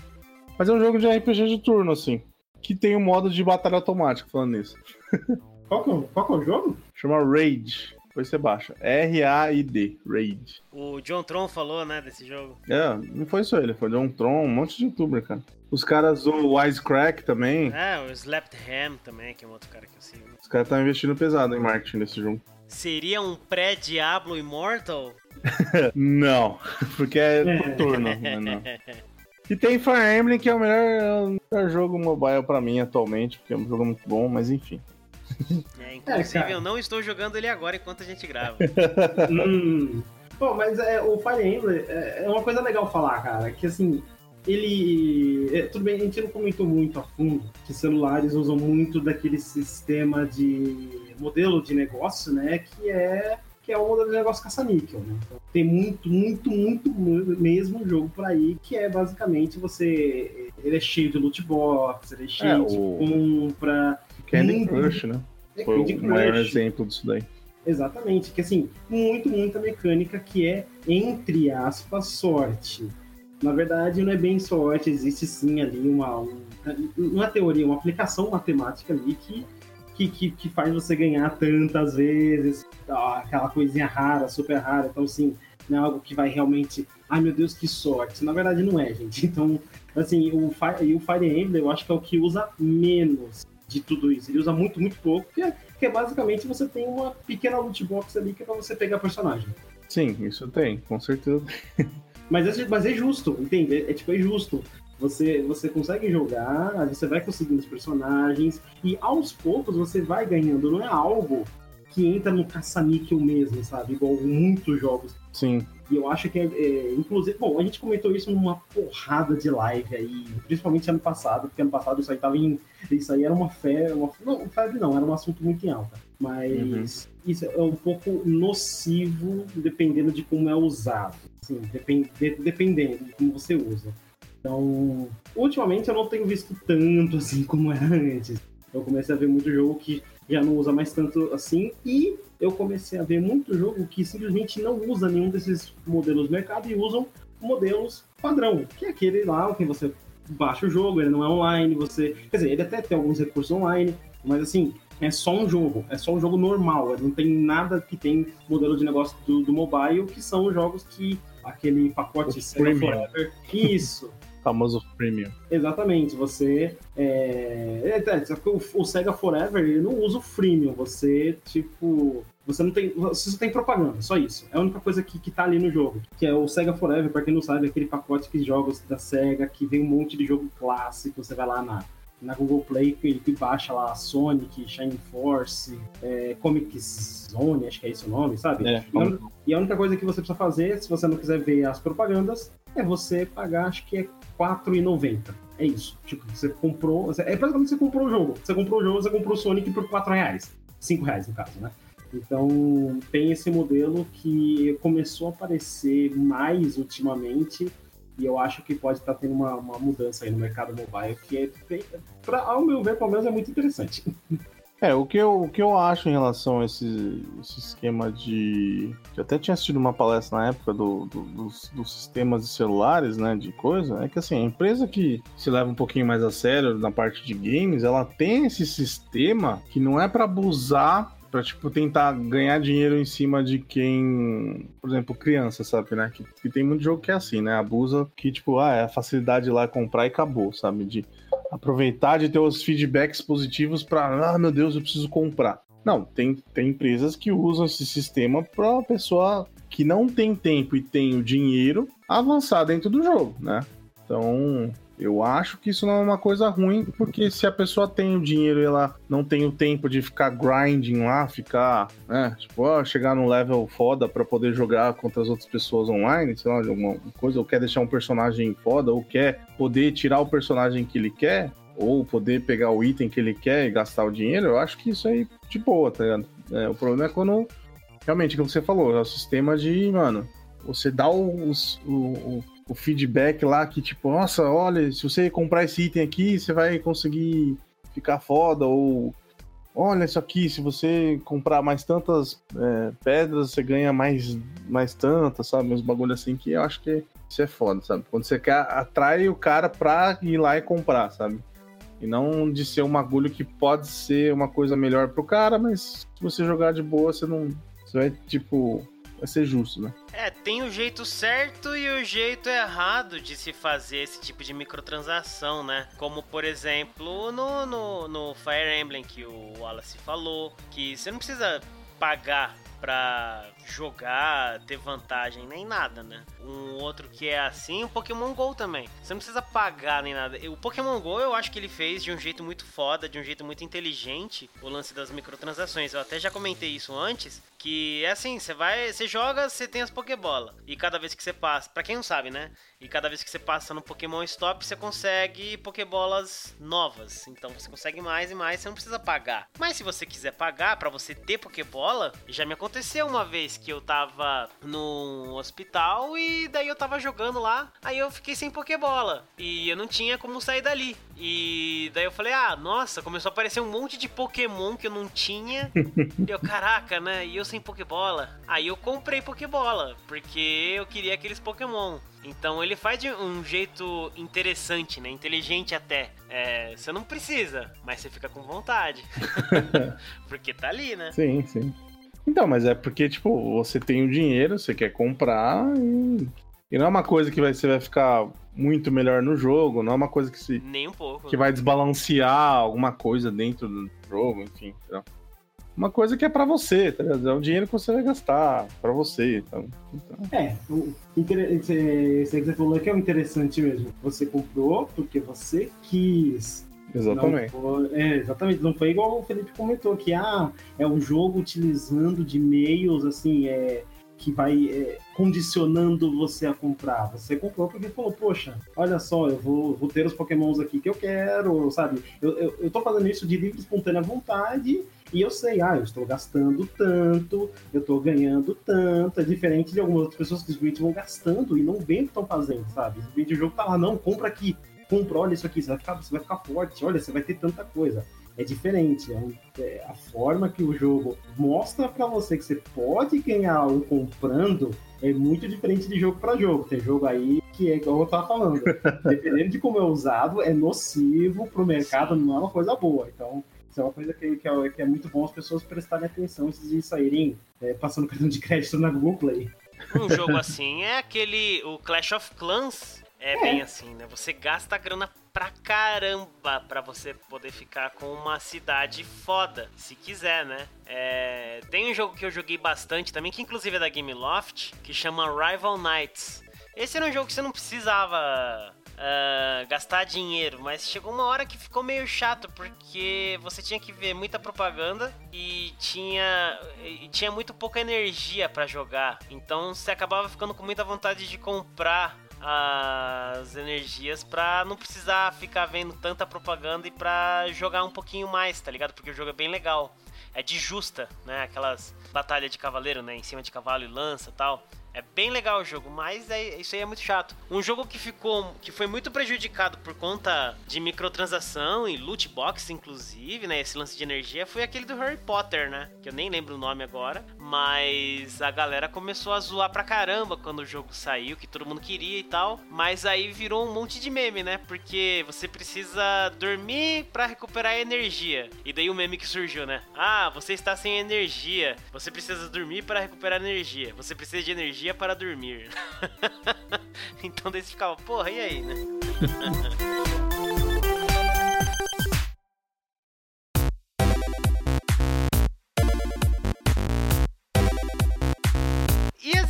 Mas é um jogo de RPG de turno, assim. Que tem um modo de batalha automática, falando nisso. Qual que, é, qual que é o jogo? Chama Raid. Depois você baixa. R-A-I-D. Raid. O John Tron falou, né, desse jogo. É, não foi só ele, foi John Tron, um monte de youtuber, cara. Os caras, o Wisecrack também. É, o Slapped Ham também, que é um outro cara que eu sigo. Os caras estão investindo pesado em marketing nesse jogo. Seria um pré-Diablo Immortal? não, porque é por turno. Não, não. E tem Fire Emblem, que é o melhor, é o melhor jogo mobile pra mim atualmente, porque é um jogo muito bom, mas enfim. É, inclusive é, eu não estou jogando ele agora enquanto a gente grava. hum. Bom, mas é, o Fire Emblem é, é uma coisa legal falar, cara, que assim, ele. É, tudo bem, a gente não comentou muito a fundo que celulares usam muito daquele sistema de modelo de negócio, né? Que é que é o modelo de negócio caça-níquel. Né? Então, tem muito, muito, muito mesmo jogo por aí que é basicamente você. Ele é cheio de loot box, ele é cheio é, de o... compra. Candy muito... Crush, né? É Foi Candy o Crush. maior exemplo disso daí. Exatamente, que assim, muito, muita mecânica que é, entre aspas, sorte. Na verdade, não é bem sorte, existe sim ali uma, uma teoria, uma aplicação matemática ali que que, que, que faz você ganhar tantas vezes, aquela coisinha rara, super rara. Então, assim, não é algo que vai realmente. Ai meu Deus, que sorte. Na verdade, não é, gente. Então, assim, o Fire, o Fire Emblem eu acho que é o que usa menos de tudo isso. Ele usa muito, muito pouco, que é, que é basicamente você tem uma pequena loot box ali que é pra você pegar personagem. Sim, isso tem, com certeza. mas, é, mas é justo, entende? É, é tipo, é justo. Você, você consegue jogar, você vai conseguindo os personagens e aos poucos você vai ganhando. Não é algo que entra no caça-níquel mesmo, sabe? Igual muitos jogos. Sim. E eu acho que, é, é, inclusive, bom, a gente comentou isso numa porrada de live aí, principalmente ano passado, porque ano passado isso aí tava em. Isso aí era uma febre. Uma, não, febre não, era um assunto muito em alta. Mas uhum. isso é um pouco nocivo dependendo de como é usado. Assim, depend, dependendo de como você usa. Então, ultimamente eu não tenho visto tanto assim como era antes. Eu comecei a ver muito jogo que já não usa mais tanto assim e eu comecei a ver muito jogo que simplesmente não usa nenhum desses modelos do mercado e usam modelos padrão, que é aquele lá que você baixa o jogo, ele não é online, você, quer dizer, ele até tem alguns recursos online, mas assim, é só um jogo, é só um jogo normal, não tem nada que tem modelo de negócio do, do mobile, que são os jogos que aquele pacote Forever, isso, famoso premium. Exatamente, você. É... é, é o, o Sega Forever ele não usa o freemium, você, tipo. Você não tem. Você só tem propaganda, só isso. É a única coisa que, que tá ali no jogo. Que é o Sega Forever, pra quem não sabe, é aquele pacote de jogos da Sega que vem um monte de jogo clássico. Você vai lá na, na Google Play que, que baixa lá Sonic, Shining Force, é, Comic Zone, acho que é esse o nome, sabe? É, e a única coisa que você precisa fazer, se você não quiser ver as propagandas, é você pagar, acho que é R$4,90. É isso. Tipo, você comprou. É praticamente você comprou o jogo. Você comprou o jogo, você comprou o Sonic por 4,00 reais. 5 reais, no caso, né? Então, tem esse modelo que começou a aparecer mais ultimamente e eu acho que pode estar tendo uma, uma mudança aí no mercado mobile que, é, pra, ao meu ver, pelo menos, é muito interessante. É, o que eu, o que eu acho em relação a esse, esse esquema de. Eu até tinha assistido uma palestra na época do, do, dos, dos, sistemas de celulares, né? De coisa, é que assim, a empresa que se leva um pouquinho mais a sério na parte de games, ela tem esse sistema que não é para abusar pra, tipo, tentar ganhar dinheiro em cima de quem, por exemplo, criança, sabe, né? Que, que tem muito jogo que é assim, né? Abusa que, tipo, ah, é a facilidade lá comprar e acabou, sabe? De aproveitar de ter os feedbacks positivos para, ah, meu Deus, eu preciso comprar. Não, tem, tem empresas que usam esse sistema para a pessoa que não tem tempo e tem o dinheiro avançar dentro do jogo, né? Então, eu acho que isso não é uma coisa ruim, porque se a pessoa tem o dinheiro e ela não tem o tempo de ficar grinding lá, ficar, né, tipo, ó, chegar num level foda para poder jogar contra as outras pessoas online, sei lá, alguma coisa, ou quer deixar um personagem foda, ou quer poder tirar o personagem que ele quer, ou poder pegar o item que ele quer e gastar o dinheiro, eu acho que isso aí de boa, tá ligado? É, o problema é quando, realmente, como você falou, é o sistema de, mano, você dá o, o, o feedback lá que, tipo, nossa, olha, se você comprar esse item aqui, você vai conseguir ficar foda, ou olha isso aqui, se você comprar mais tantas é, pedras, você ganha mais, mais tantas, sabe? Uns bagulho assim que eu acho que Isso é foda, sabe? Quando você quer atrai o cara pra ir lá e comprar, sabe? E não de ser um agulho que pode ser uma coisa melhor pro cara, mas se você jogar de boa, você não. Você vai, tipo, vai ser justo, né? É, tem o jeito certo e o jeito errado de se fazer esse tipo de microtransação, né? Como, por exemplo, no, no, no Fire Emblem que o Wallace falou, que você não precisa pagar pra jogar, ter vantagem, nem nada, né? Um outro que é assim, o Pokémon GO também. Você não precisa pagar nem nada. O Pokémon GO eu acho que ele fez de um jeito muito foda, de um jeito muito inteligente, o lance das microtransações. Eu até já comentei isso antes, que é assim, você vai, você joga, você tem as Pokébola. E cada vez que você passa, para quem não sabe, né? E cada vez que você passa no Pokémon Stop, você consegue Pokébolas novas. Então você consegue mais e mais, você não precisa pagar. Mas se você quiser pagar para você ter Pokébola, já me aconteceu uma vez que eu tava no hospital e daí eu tava jogando lá, aí eu fiquei sem Pokébola e eu não tinha como sair dali. E daí eu falei: "Ah, nossa, começou a aparecer um monte de Pokémon que eu não tinha". e eu, caraca, né? E eu sem Pokébola. Aí eu comprei Pokébola, porque eu queria aqueles Pokémon. Então ele faz de um jeito interessante, né? Inteligente até. É, você não precisa, mas você fica com vontade. porque tá ali, né? Sim, sim. Então, mas é porque, tipo, você tem o dinheiro, você quer comprar e. E não é uma coisa que vai, você vai ficar muito melhor no jogo, não é uma coisa que se. Nem um pouco. Que vai desbalancear alguma coisa dentro do jogo, enfim. Entendeu? uma coisa que é para você, tá ligado? É um dinheiro que você vai gastar para você. Então, então... É, o você, você falou que é o interessante mesmo. Você comprou porque você quis. Exatamente. Não foi, é, exatamente. Não foi igual o Felipe comentou que ah, é um jogo utilizando de meios assim, é, que vai é, condicionando você a comprar. Você comprou porque falou, poxa, olha só, eu vou, vou ter os pokémons aqui que eu quero, sabe? Eu, eu, eu tô fazendo isso de livre espontânea vontade e eu sei, ah, eu estou gastando tanto, eu estou ganhando tanto. É diferente de algumas outras pessoas que simplesmente vão gastando e não veem o que estão fazendo, sabe? O jogo tá lá, não, compra aqui, compra, olha isso aqui, você vai ficar, você vai ficar forte, olha, você vai ter tanta coisa. É diferente, é, um, é a forma que o jogo mostra para você que você pode ganhar algo comprando é muito diferente de jogo para jogo. Tem jogo aí que é igual eu tava falando. Dependendo de como é usado, é nocivo pro mercado, não é uma coisa boa. Então, isso é uma coisa que, que, é, que é muito bom as pessoas prestarem atenção antes de saírem é, passando cartão de crédito na Google Play. Um jogo assim é aquele. O Clash of Clans é, é. bem assim, né? Você gasta grana pra caramba pra você poder ficar com uma cidade foda, se quiser, né? É, tem um jogo que eu joguei bastante também, que inclusive é da Gameloft, que chama Rival Knights. Esse era um jogo que você não precisava uh, gastar dinheiro, mas chegou uma hora que ficou meio chato porque você tinha que ver muita propaganda e tinha, e tinha muito pouca energia para jogar. Então você acabava ficando com muita vontade de comprar as energias pra não precisar ficar vendo tanta propaganda e pra jogar um pouquinho mais, tá ligado? Porque o jogo é bem legal. É de justa, né? Aquelas batalhas de cavaleiro, né? Em cima de cavalo e lança tal. É bem legal o jogo, mas é, isso aí é muito chato. Um jogo que ficou. que foi muito prejudicado por conta de microtransação e loot box, inclusive, né? Esse lance de energia foi aquele do Harry Potter, né? Que eu nem lembro o nome agora. Mas a galera começou a zoar pra caramba quando o jogo saiu, que todo mundo queria e tal. Mas aí virou um monte de meme, né? Porque você precisa dormir para recuperar energia. E daí o meme que surgiu, né? Ah, você está sem energia. Você precisa dormir para recuperar energia. Você precisa de energia dia para dormir. então daí você ficava, porra, e aí, né?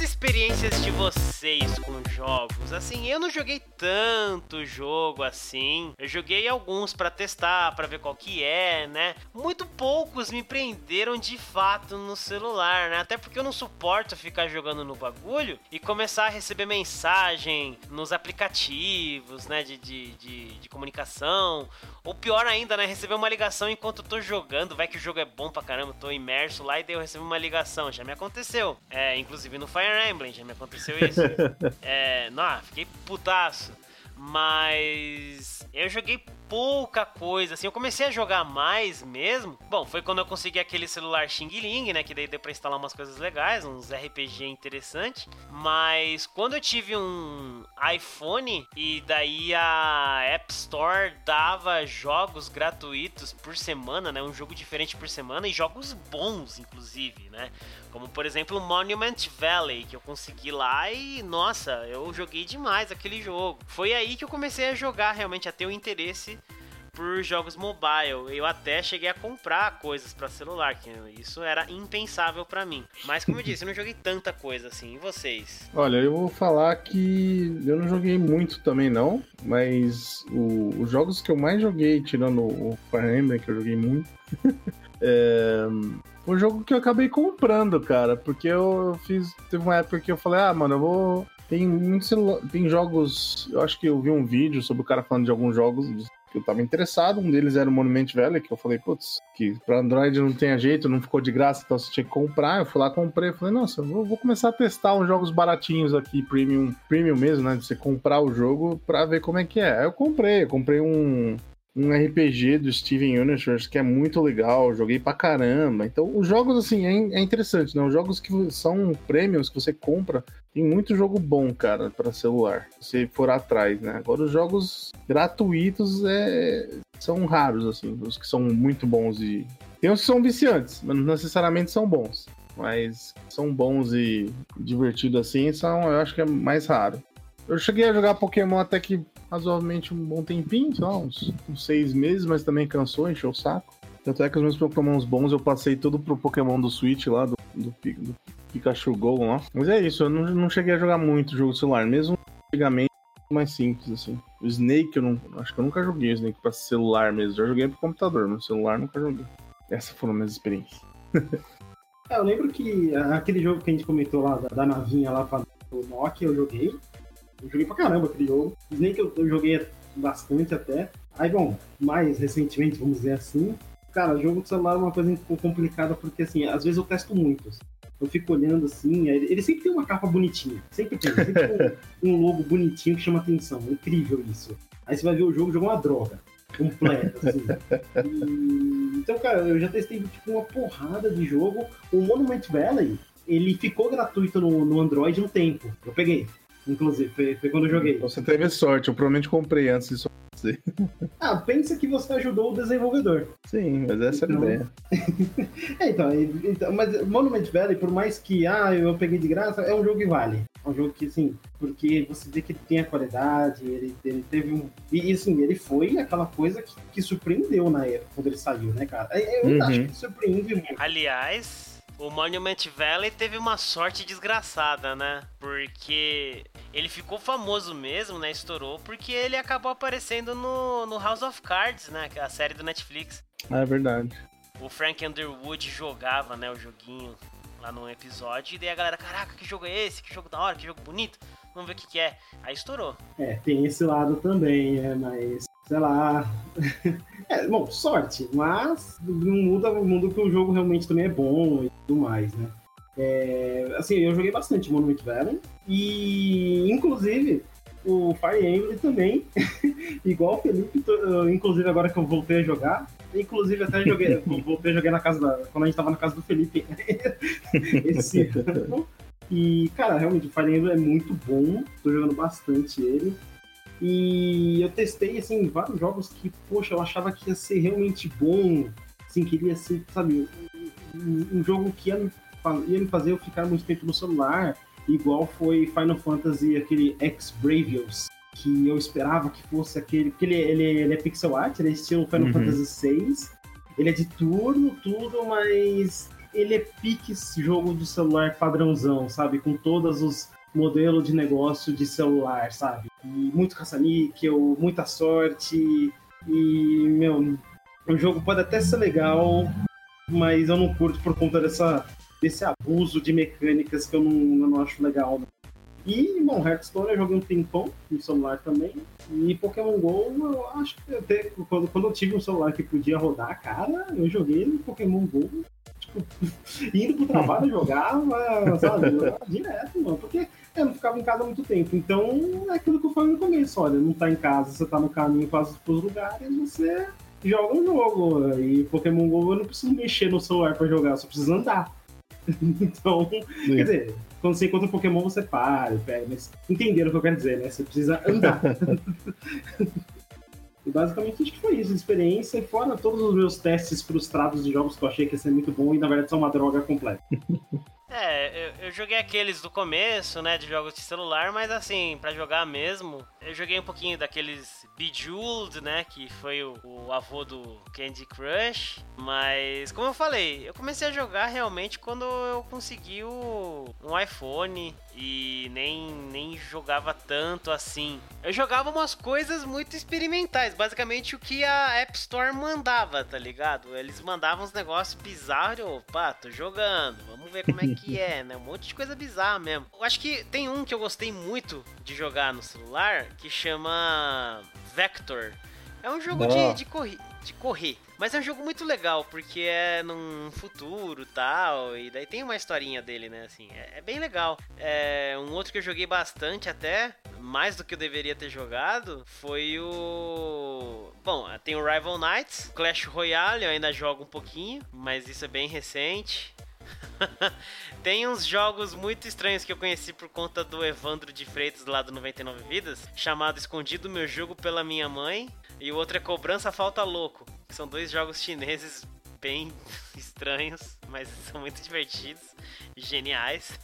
As experiências de vocês com jogos? Assim, eu não joguei tanto jogo assim. Eu joguei alguns para testar, para ver qual que é, né? Muito poucos me prenderam de fato no celular, né? Até porque eu não suporto ficar jogando no bagulho e começar a receber mensagem nos aplicativos, né? De, de, de, de comunicação. Ou pior ainda, né? Receber uma ligação enquanto eu tô jogando. Vai que o jogo é bom pra caramba, tô imerso lá e daí eu recebo uma ligação. Já me aconteceu. É, inclusive no no Fire Emblem, já me aconteceu isso. é, não, fiquei putaço. Mas eu joguei pouca coisa, assim. Eu comecei a jogar mais mesmo. Bom, foi quando eu consegui aquele celular Xing Ling, né? Que daí deu pra instalar umas coisas legais, uns RPG interessantes. Mas quando eu tive um iPhone e daí a App Store dava jogos gratuitos por semana, né? Um jogo diferente por semana e jogos bons, inclusive, né? Como por exemplo Monument Valley, que eu consegui lá e nossa, eu joguei demais aquele jogo. Foi aí que eu comecei a jogar realmente a ter o interesse por jogos mobile. Eu até cheguei a comprar coisas para celular, que isso era impensável para mim. Mas como eu disse, eu não joguei tanta coisa assim. E vocês? Olha, eu vou falar que eu não joguei muito também não, mas o, os jogos que eu mais joguei, tirando o Fire Emblem, que eu joguei muito, é, um jogo que eu acabei comprando, cara, porque eu fiz. Teve uma época que eu falei, ah, mano, eu vou. Tem tem jogos. Eu acho que eu vi um vídeo sobre o cara falando de alguns jogos que eu tava interessado. Um deles era o Monument Valley, que eu falei, putz, que pra Android não tem jeito, não ficou de graça, então você tinha que comprar. Eu fui lá, comprei. Falei, nossa, eu vou começar a testar uns jogos baratinhos aqui, premium, premium mesmo, né? De você comprar o jogo pra ver como é que é. Aí eu comprei, eu comprei um um RPG do Steven Universe que é muito legal, joguei pra caramba. Então, os jogos, assim, é, é interessante, né? Os jogos que são prêmios que você compra, tem muito jogo bom, cara, para celular, se for atrás, né? Agora, os jogos gratuitos é, são raros, assim, os que são muito bons e. Tem uns que são viciantes, mas não necessariamente são bons. Mas são bons e divertidos assim, são, eu acho que é mais raro. Eu cheguei a jogar Pokémon até que razoavelmente um bom tempinho, sei lá, uns, uns seis meses, mas também cansou, encheu o saco. Tanto é que os meus Pokémons bons eu passei tudo pro Pokémon do Switch lá, do, do, do Pikachu Go lá. Mas é isso, eu não, não cheguei a jogar muito jogo celular, mesmo antigamente mais simples, assim. O Snake, eu não. Acho que eu nunca joguei o Snake pra celular mesmo. Já joguei pro computador, no celular nunca joguei. Essas foram minhas experiências. é, eu lembro que aquele jogo que a gente comentou lá, da, da navinha lá pra o Nokia, eu joguei. Eu joguei pra caramba aquele jogo. Snake eu, eu joguei bastante até. Aí, bom, mais recentemente, vamos dizer assim, cara, jogo de celular é uma coisa um pouco complicada, porque assim, às vezes eu testo muitos. Eu fico olhando assim, ele sempre tem uma capa bonitinha. Sempre tem. Sempre tem um, logo bonitinho que chama atenção. É incrível isso. Aí você vai ver o jogo, o jogo é uma droga. Completa, assim. E... Então, cara, eu já testei tipo uma porrada de jogo. O Monument Valley, ele ficou gratuito no, no Android um tempo. Eu peguei. Inclusive, foi, foi quando eu joguei. Você teve sorte, eu provavelmente comprei antes disso. Ah, pensa que você ajudou o desenvolvedor. Sim, mas essa então... era a ideia. é, então, então, mas Monument Valley, por mais que ah, eu peguei de graça, é um jogo que vale. É um jogo que, assim, porque você vê que ele tem a qualidade, ele, ele teve um. E, assim, ele foi aquela coisa que, que surpreendeu na época, quando ele saiu, né, cara? Eu uhum. acho que surpreende muito. Aliás, o Monument Valley teve uma sorte desgraçada, né? Porque ele ficou famoso mesmo, né? Estourou porque ele acabou aparecendo no, no House of Cards, né? É a série do Netflix. Ah, é verdade. O Frank Underwood jogava, né? O joguinho lá num episódio. E daí a galera, caraca, que jogo é esse? Que jogo da hora, que jogo bonito. Vamos ver o que, que é. Aí estourou. É, tem esse lado também, é, mas sei lá. é, bom, sorte, mas não muda o mundo que o jogo realmente também é bom e tudo mais, né? É, assim, eu joguei bastante Monument Valley e, inclusive, o Fire Emblem também, igual o Felipe, inclusive agora que eu voltei a jogar, inclusive até joguei, voltei a jogar na casa da, quando a gente tava na casa do Felipe esse ano. E, cara, realmente o Fire Emblem é muito bom, tô jogando bastante ele. E eu testei, assim, vários jogos que, poxa, eu achava que ia ser realmente bom, assim, queria ser, sabe, um, um jogo que ia me, ia me fazer eu ficar muito tempo no celular, igual foi Final Fantasy, aquele X-Bravios, que eu esperava que fosse aquele, porque ele, ele, ele é pixel art, ele é estilo Final uhum. Fantasy VI, ele é de turno, tudo, mas ele é pique jogo de celular padrãozão, sabe, com todos os modelo de negócio de celular, sabe? E muito caça-níquel, muita sorte. E, meu, o jogo pode até ser legal, mas eu não curto por conta dessa, desse abuso de mecânicas que eu não, eu não acho legal. Né? E, bom, Hearthstone eu joguei um ping-pong no celular também. E Pokémon GO, eu acho que até quando, quando eu tive um celular que podia rodar, cara, eu joguei no Pokémon GO indo pro trabalho, jogava, sabe? Jogava direto, mano. Porque eu não ficava em casa há muito tempo. Então, é aquilo que eu falei no começo, olha, não tá em casa, você tá no caminho quase pros lugares, você joga um jogo. E Pokémon GO eu não preciso mexer no celular pra jogar, eu só preciso andar. então, Sim. quer dizer, quando você encontra um Pokémon, você para, pega, mas entenderam o que eu quero dizer, né? Você precisa andar. e basicamente acho que foi isso, experiência, e fora todos os meus testes frustrados de jogos que eu achei que ia ser muito bom e na verdade são uma droga completa. É, eu, eu, joguei aqueles do começo, né, de jogos de celular, mas assim, para jogar mesmo, eu joguei um pouquinho daqueles Bejeweled, né, que foi o, o, avô do Candy Crush, mas como eu falei, eu comecei a jogar realmente quando eu consegui o, um iPhone e nem, nem jogava tanto assim. Eu jogava umas coisas muito experimentais, basicamente o que a App Store mandava, tá ligado? Eles mandavam uns negócios bizarros, opa, tô jogando, vamos ver como é que é, né? Um monte de coisa bizarra mesmo. Eu acho que tem um que eu gostei muito de jogar no celular que chama Vector. É um jogo de, de, corri de correr. Mas é um jogo muito legal, porque é num futuro tal, e daí tem uma historinha dele, né, assim, é, é, bem legal. É, um outro que eu joguei bastante até, mais do que eu deveria ter jogado, foi o... Bom, tem o Rival Knights, Clash Royale eu ainda jogo um pouquinho, mas isso é bem recente. Tem uns jogos muito estranhos que eu conheci por conta do Evandro de Freitas lá do 99 Vidas, chamado Escondido Meu Jogo pela Minha Mãe, e o outro é Cobrança Falta Louco, que são dois jogos chineses bem estranhos, mas são muito divertidos e geniais.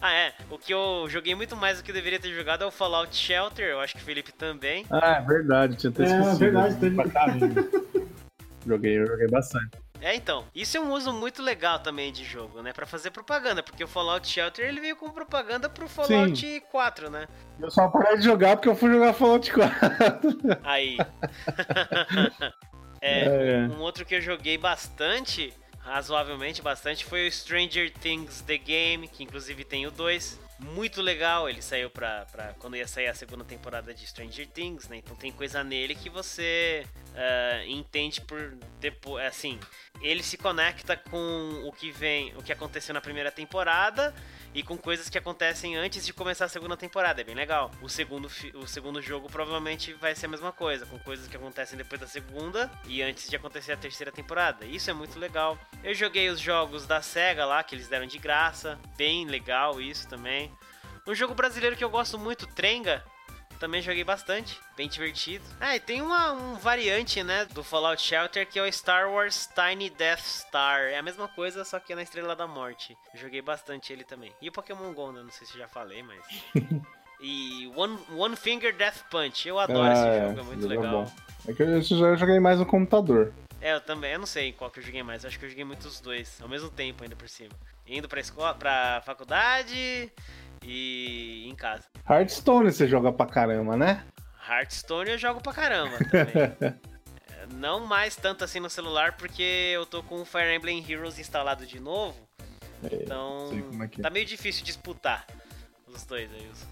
ah, é. O que eu joguei muito mais do que eu deveria ter jogado é o Fallout Shelter, eu acho que o Felipe também. Ah, é verdade, tinha até é, esquecido. É verdade, teve... joguei, eu joguei bastante. É, então. Isso é um uso muito legal também de jogo, né? Pra fazer propaganda, porque o Fallout Shelter ele veio com propaganda pro Fallout Sim. 4, né? Eu só parei de jogar porque eu fui jogar Fallout 4. Aí. é, é, um outro que eu joguei bastante, razoavelmente bastante, foi o Stranger Things The Game, que inclusive tem o 2 muito legal. Ele saiu pra, pra quando ia sair a segunda temporada de Stranger Things, né? Então tem coisa nele que você uh, entende por depois, assim, ele se conecta com o que vem, o que aconteceu na primeira temporada e com coisas que acontecem antes de começar a segunda temporada. É bem legal. O segundo, o segundo jogo provavelmente vai ser a mesma coisa, com coisas que acontecem depois da segunda e antes de acontecer a terceira temporada. Isso é muito legal. Eu joguei os jogos da SEGA lá, que eles deram de graça. Bem legal isso também. Um jogo brasileiro que eu gosto muito, Trenga, também joguei bastante, bem divertido. Ah, e tem uma um variante, né, do Fallout Shelter que é o Star Wars Tiny Death Star. É a mesma coisa, só que é na Estrela da Morte. Joguei bastante ele também. E o Pokémon Go, né? Não sei se já falei, mas. e One, One Finger Death Punch. Eu adoro ah, esse é, jogo, é muito é legal. É que eu já joguei mais no computador. É, eu também. Eu não sei qual que eu joguei mais. Eu acho que eu joguei muito os dois, ao mesmo tempo ainda por cima. Indo pra escola, pra faculdade e em casa. Hearthstone você joga pra caramba, né? Hearthstone eu jogo pra caramba também. É, não mais tanto assim no celular, porque eu tô com o Fire Emblem Heroes instalado de novo. É, então é tá meio difícil disputar os dois aí. Os...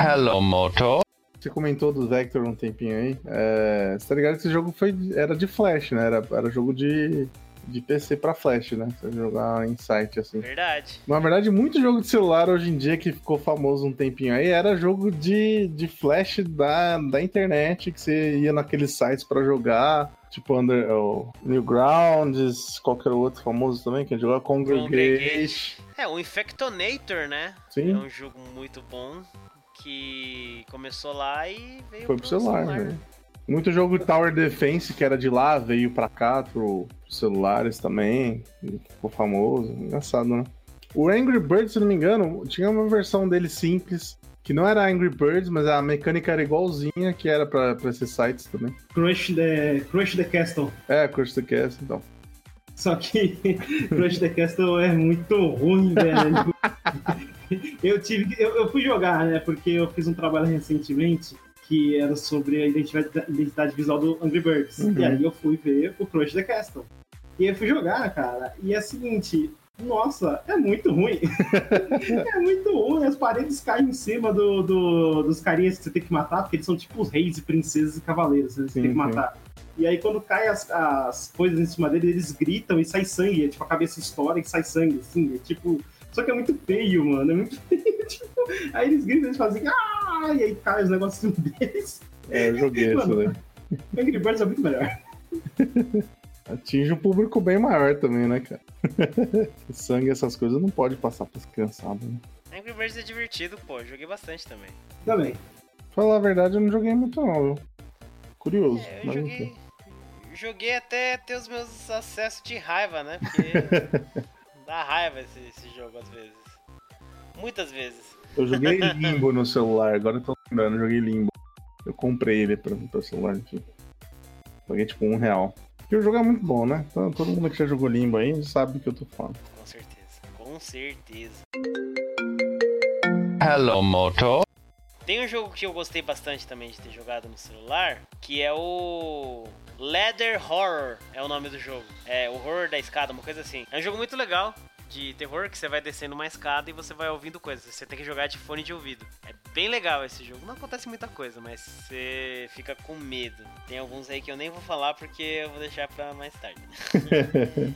Hello, Moto. Você comentou do Vector um tempinho aí. É, você tá ligado que esse jogo foi, era de Flash, né? Era, era jogo de de PC pra Flash, né? Você jogar em site assim. Verdade. Na verdade, muito jogo de celular hoje em dia que ficou famoso um tempinho aí era jogo de, de Flash da, da internet, que você ia naqueles sites para jogar. Tipo Under, oh, Newgrounds, qualquer outro famoso também, que jogava Congregate. É, o Infectonator, né? Sim. É um jogo muito bom que começou lá e veio Foi pro, pro celular, celular. Né? Muito jogo Tower Defense, que era de lá, veio pra cá, pro celulares também. Ficou famoso. Engraçado, né? O Angry Birds, se não me engano, tinha uma versão dele simples, que não era Angry Birds, mas a mecânica era igualzinha, que era pra, pra esses sites também. Crush the, Crush the Castle. É, Crush the Castle, então. Só que Crush the Castle é muito ruim, velho. eu tive eu, eu fui jogar, né? Porque eu fiz um trabalho recentemente que era sobre a identidade, identidade visual do Angry Birds. Uhum. E aí eu fui ver o Crush the Castle. E aí eu fui jogar, cara, e é o seguinte, nossa, é muito ruim. é muito ruim. As paredes caem em cima do, do, dos carinhas que você tem que matar, porque eles são tipo os reis e princesas e cavaleiros que você sim, tem que matar. Sim. E aí quando cai as, as coisas em cima dele, eles gritam e sai sangue. É, tipo, a cabeça estoura e sai sangue, assim. É, tipo. Só que é muito feio, mano. É muito feio. tipo, aí eles gritam e eles fazem ah! E aí cai os negócios deles. É, eu joguei isso, né? Angry Birds é muito melhor. Atinge um público bem maior também, né, cara? Sangue, essas coisas não pode passar pros cansados, né? Angry Birds é divertido, pô. Joguei bastante também. Também. Falar a verdade, eu não joguei muito não, viu? Curioso. É, eu mas joguei. Joguei até ter os meus acessos de raiva, né? Porque dá raiva esse, esse jogo às vezes. Muitas vezes. Eu joguei Limbo no celular, agora eu tô lembrando, eu joguei Limbo. Eu comprei ele pra, pra celular, enfim. Paguei tipo um real. Porque o jogo é muito bom, né? Então, todo mundo que já jogou Limbo aí sabe do que eu tô falando. Com certeza. Com certeza. Hello, Moto. Tem um jogo que eu gostei bastante também de ter jogado no celular, que é o Leather Horror, é o nome do jogo. É o horror da escada, uma coisa assim. É um jogo muito legal de terror que você vai descendo uma escada e você vai ouvindo coisas. Você tem que jogar de fone de ouvido. É bem legal esse jogo. Não acontece muita coisa, mas você fica com medo. Tem alguns aí que eu nem vou falar porque eu vou deixar pra mais tarde.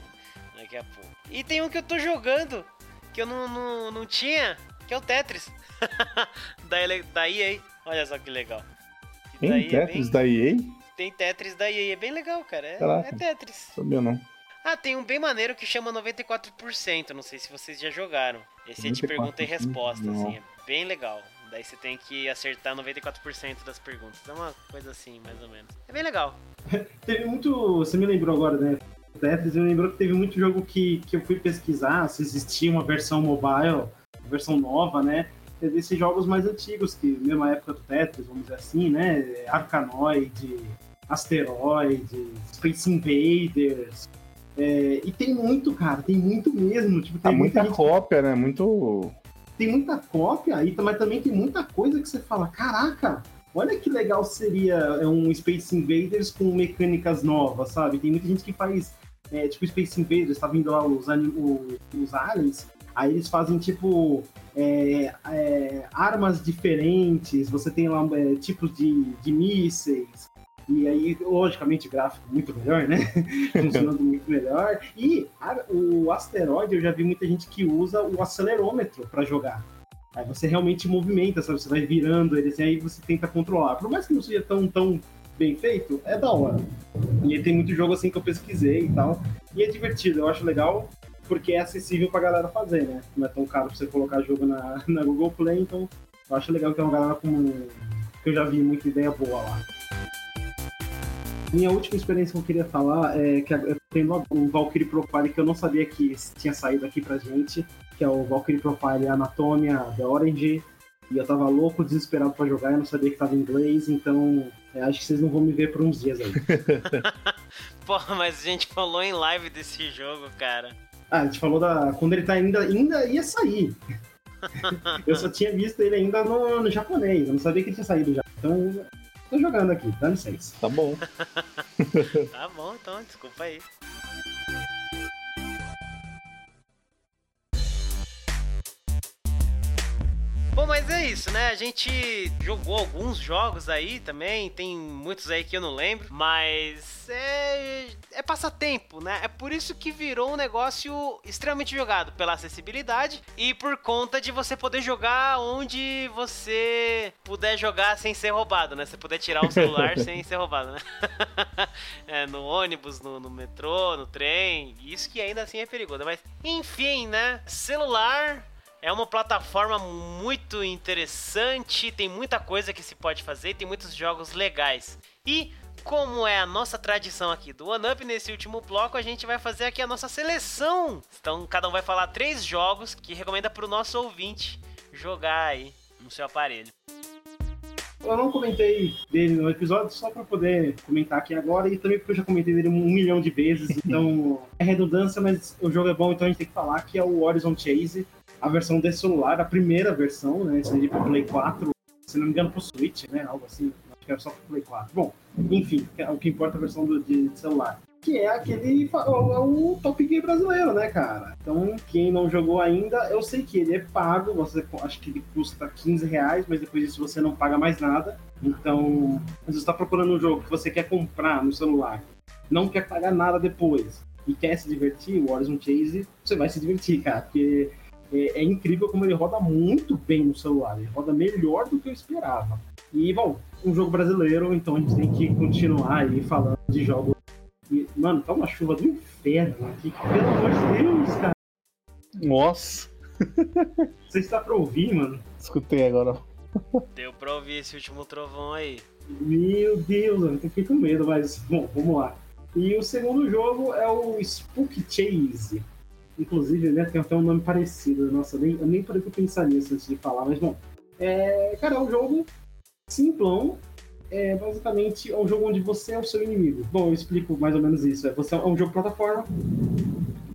Daqui a pouco. E tem um que eu tô jogando que eu não, não, não tinha, que é o Tetris. da, da EA. Olha só que legal. Tem é Tetris bem- da EA? Tem Tetris da EA, é bem legal, cara. É, Caraca. é Tetris. Sabia não. Ah, tem um bem maneiro que chama 94%. Não sei se vocês já jogaram. Esse é de 94%, pergunta e resposta, não. assim. É bem legal. Daí você tem que acertar 94% das perguntas. É uma coisa assim, mais ou menos. É bem legal. Teve muito. Você me lembrou agora, né? Tetris, me lembrou que teve muito jogo que, que eu fui pesquisar se existia uma versão mobile, uma versão nova, né? Teve esses jogos mais antigos, que mesma época do Tetris, vamos dizer assim, né? Arkanoid, Asteroid, Space Invaders. É, e tem muito, cara, tem muito mesmo. Tipo, Tá tem muita gente cópia, né? Muito. tem muita cópia, mas também tem muita coisa que você fala, caraca, olha que legal seria é, um Space Invaders com mecânicas novas, sabe? Tem muita gente que faz, é, tipo, Space Invaders, tá vindo lá os, os aliens, aí eles fazem, tipo, é, é, armas diferentes, você tem lá é, tipos de, de mísseis, e aí, logicamente, gráfico muito melhor, né? Funcionando muito melhor. E a- o asteroide, eu já vi muita gente que usa o acelerômetro para jogar. Aí você realmente movimenta, sabe? Você vai virando eles e aí você tenta controlar. Por mais que não seja tão, tão bem feito, é da hora. E aí tem muito jogo assim que eu pesquisei e tal. E é divertido, eu acho legal porque é acessível pra galera fazer, né? Não é tão caro pra você colocar jogo na, na Google Play, então eu acho legal que é uma galera com. que eu já vi muita ideia boa lá. Minha última experiência que eu queria falar é que eu tenho o Valkyrie Profile que eu não sabia que tinha saído aqui pra gente, que é o Valkyrie Profile Anatomia The Orange. E eu tava louco, desesperado pra jogar, eu não sabia que tava em inglês, então é, acho que vocês não vão me ver por uns dias aí. Porra, mas a gente falou em live desse jogo, cara. Ah, a gente falou da. Quando ele tá ainda, ainda ia sair. eu só tinha visto ele ainda no, no japonês, eu não sabia que ele tinha saído já. Então, tô jogando aqui, dá licença. Tá bom. Tá bom, então, desculpa aí. Bom, mas é isso, né? A gente jogou alguns jogos aí também, tem muitos aí que eu não lembro, mas é, é passatempo, né? É por isso que virou um negócio extremamente jogado, pela acessibilidade e por conta de você poder jogar onde você puder jogar sem ser roubado, né? Você poder tirar o celular sem ser roubado, né? É, no ônibus, no, no metrô, no trem, isso que ainda assim é perigoso, mas enfim, né? Celular é uma plataforma muito interessante, tem muita coisa que se pode fazer, tem muitos jogos legais. E como é a nossa tradição aqui do One Up, nesse último bloco a gente vai fazer aqui a nossa seleção. Então cada um vai falar três jogos que recomenda para o nosso ouvinte jogar aí no seu aparelho. Eu não comentei dele no episódio só pra poder comentar aqui agora e também porque eu já comentei dele um milhão de vezes, então é redundância, mas o jogo é bom, então a gente tem que falar que é o Horizon Chase, a versão de celular, a primeira versão, né? Isso aí pro Play 4, se não me engano pro Switch, né? Algo assim, acho que era só pro Play 4. Bom, enfim, o que importa é a versão do, de celular. que é aquele é o Top Gear brasileiro, né, cara? Então, quem não jogou ainda, eu sei que ele é pago, você acho que ele custa 15 reais, mas depois disso você não paga mais nada. Então, você está procurando um jogo que você quer comprar no celular, não quer pagar nada depois e quer se divertir, o Horizon Chase, você vai se divertir, cara, porque é, é incrível como ele roda muito bem no celular, ele roda melhor do que eu esperava. E, bom, um jogo brasileiro, então a gente tem que continuar aí falando de jogos e, mano, tá uma chuva do inferno aqui. Pelo amor de Deus, cara. Nossa. Você está pra ouvir, mano? Escutei agora. Deu pra ouvir esse último trovão aí. Meu Deus, eu fiquei com medo, mas bom, vamos lá. E o segundo jogo é o Spook Chase. Inclusive, né, tem até um nome parecido. Nossa, nem, eu nem parei pra pensar nisso antes de falar, mas bom. É, cara, é um jogo simplão, é basicamente é um jogo onde você é o seu inimigo. Bom, eu explico mais ou menos isso. É, você é um jogo plataforma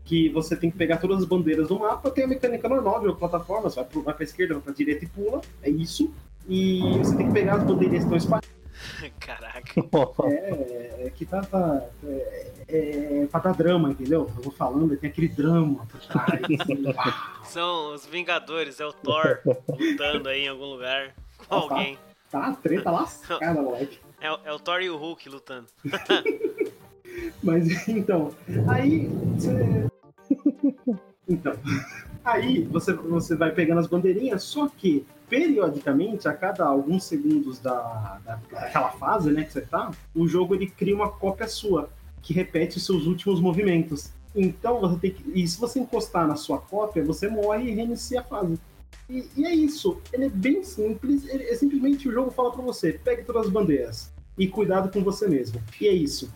que você tem que pegar todas as bandeiras do mapa, tem a mecânica normal de plataforma, você vai, vai pra esquerda, vai pra direita e pula, é isso. E você tem que pegar as bandeiras que estão espalhadas. Caraca. É, é que tá, tá é, é, pra dar drama, entendeu? Eu vou falando, tem aquele drama por trás. Assim, São os Vingadores, é o Thor lutando aí em algum lugar com tá. alguém. Tá, treta lascada, moleque. É, o- é o Thor e o Hulk lutando. Mas então, aí você. Então, aí você, você vai pegando as bandeirinhas, só que periodicamente, a cada alguns segundos da, da, daquela fase né, que você tá, o jogo ele cria uma cópia sua, que repete os seus últimos movimentos. Então você tem que. E se você encostar na sua cópia, você morre e reinicia a fase. E, e é isso. Ele é bem simples. Ele, é simplesmente o jogo fala pra você: pegue todas as bandeiras e cuidado com você mesmo. E é isso.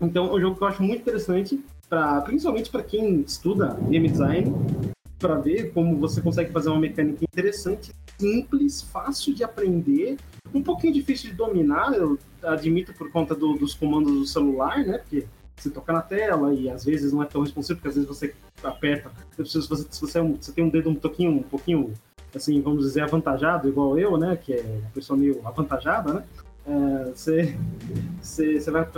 Então, é um jogo que eu acho muito interessante, pra, principalmente para quem estuda game design, para ver como você consegue fazer uma mecânica interessante, simples, fácil de aprender, um pouquinho difícil de dominar, eu admito por conta do- dos comandos do celular, né? Porque você toca na tela e às vezes não é tão responsivo, porque às vezes você aperta. Se você, se você, é um- você tem um dedo um pouquinho, um pouquinho, assim, vamos dizer, avantajado, igual eu, né? Que é uma pessoa meio avantajada, né? É, você, você, você vai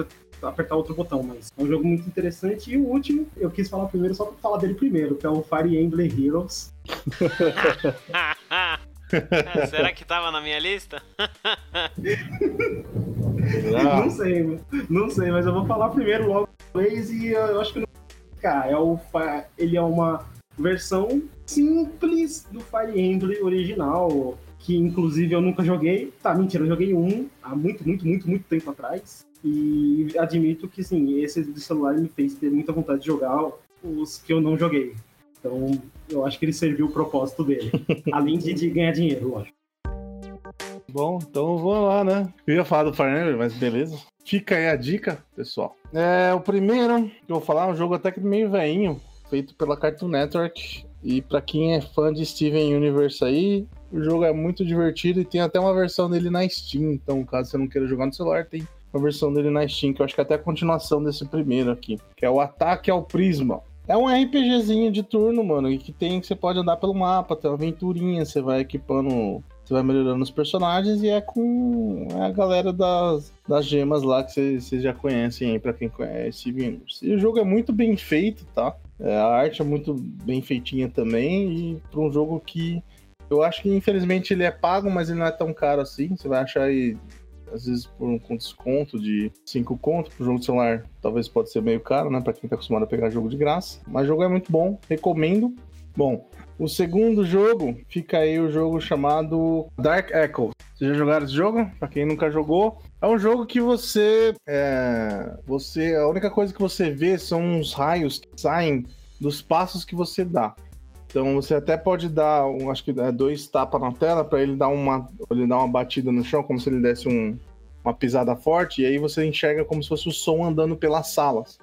apertar outro botão, mas é um jogo muito interessante. E o último, eu quis falar primeiro só pra falar dele primeiro, que é o Fire Emblem Heroes. Será que tava na minha lista? Ah, Não sei, não sei, mas eu vou falar primeiro logo em inglês e eu acho que não. Cara, é o, ele é uma versão simples do Fire Emblem original, que inclusive eu nunca joguei. Tá, mentira, eu joguei um há muito, muito, muito, muito tempo atrás. E admito que sim, esse de celular me fez ter muita vontade de jogar os que eu não joguei. Então, eu acho que ele serviu o propósito dele. Além de, de ganhar dinheiro, lógico. Bom, então vamos lá, né? Eu ia falar do Fire Emblem, mas beleza. Fica aí a dica, pessoal. É, o primeiro que eu vou falar é um jogo até que meio veinho, feito pela Cartoon Network. E pra quem é fã de Steven Universe aí, o jogo é muito divertido e tem até uma versão dele na Steam. Então, caso você não queira jogar no celular, tem versão dele na Steam, que eu acho que é até a continuação desse primeiro aqui, que é o Ataque ao Prisma. É um RPGzinho de turno, mano, que tem que você pode andar pelo mapa, tem uma aventurinha, você vai equipando você vai melhorando os personagens e é com a galera das, das gemas lá que vocês já conhecem aí, pra quem conhece Universe. E o jogo é muito bem feito, tá? É, a arte é muito bem feitinha também, e para um jogo que eu acho que infelizmente ele é pago, mas ele não é tão caro assim. Você vai achar aí, às vezes, por um desconto de 5 conto pro jogo de celular, talvez pode ser meio caro, né? Pra quem tá acostumado a pegar jogo de graça. Mas o jogo é muito bom, recomendo. Bom, o segundo jogo, fica aí o jogo chamado Dark Echo. Vocês já jogaram esse jogo? Pra quem nunca jogou, é um jogo que você. É, você. A única coisa que você vê são uns raios que saem dos passos que você dá. Então você até pode dar, um, acho que é dois tapas na tela para ele dar uma, ele dar uma batida no chão, como se ele desse um, uma pisada forte, e aí você enxerga como se fosse o som andando pelas salas.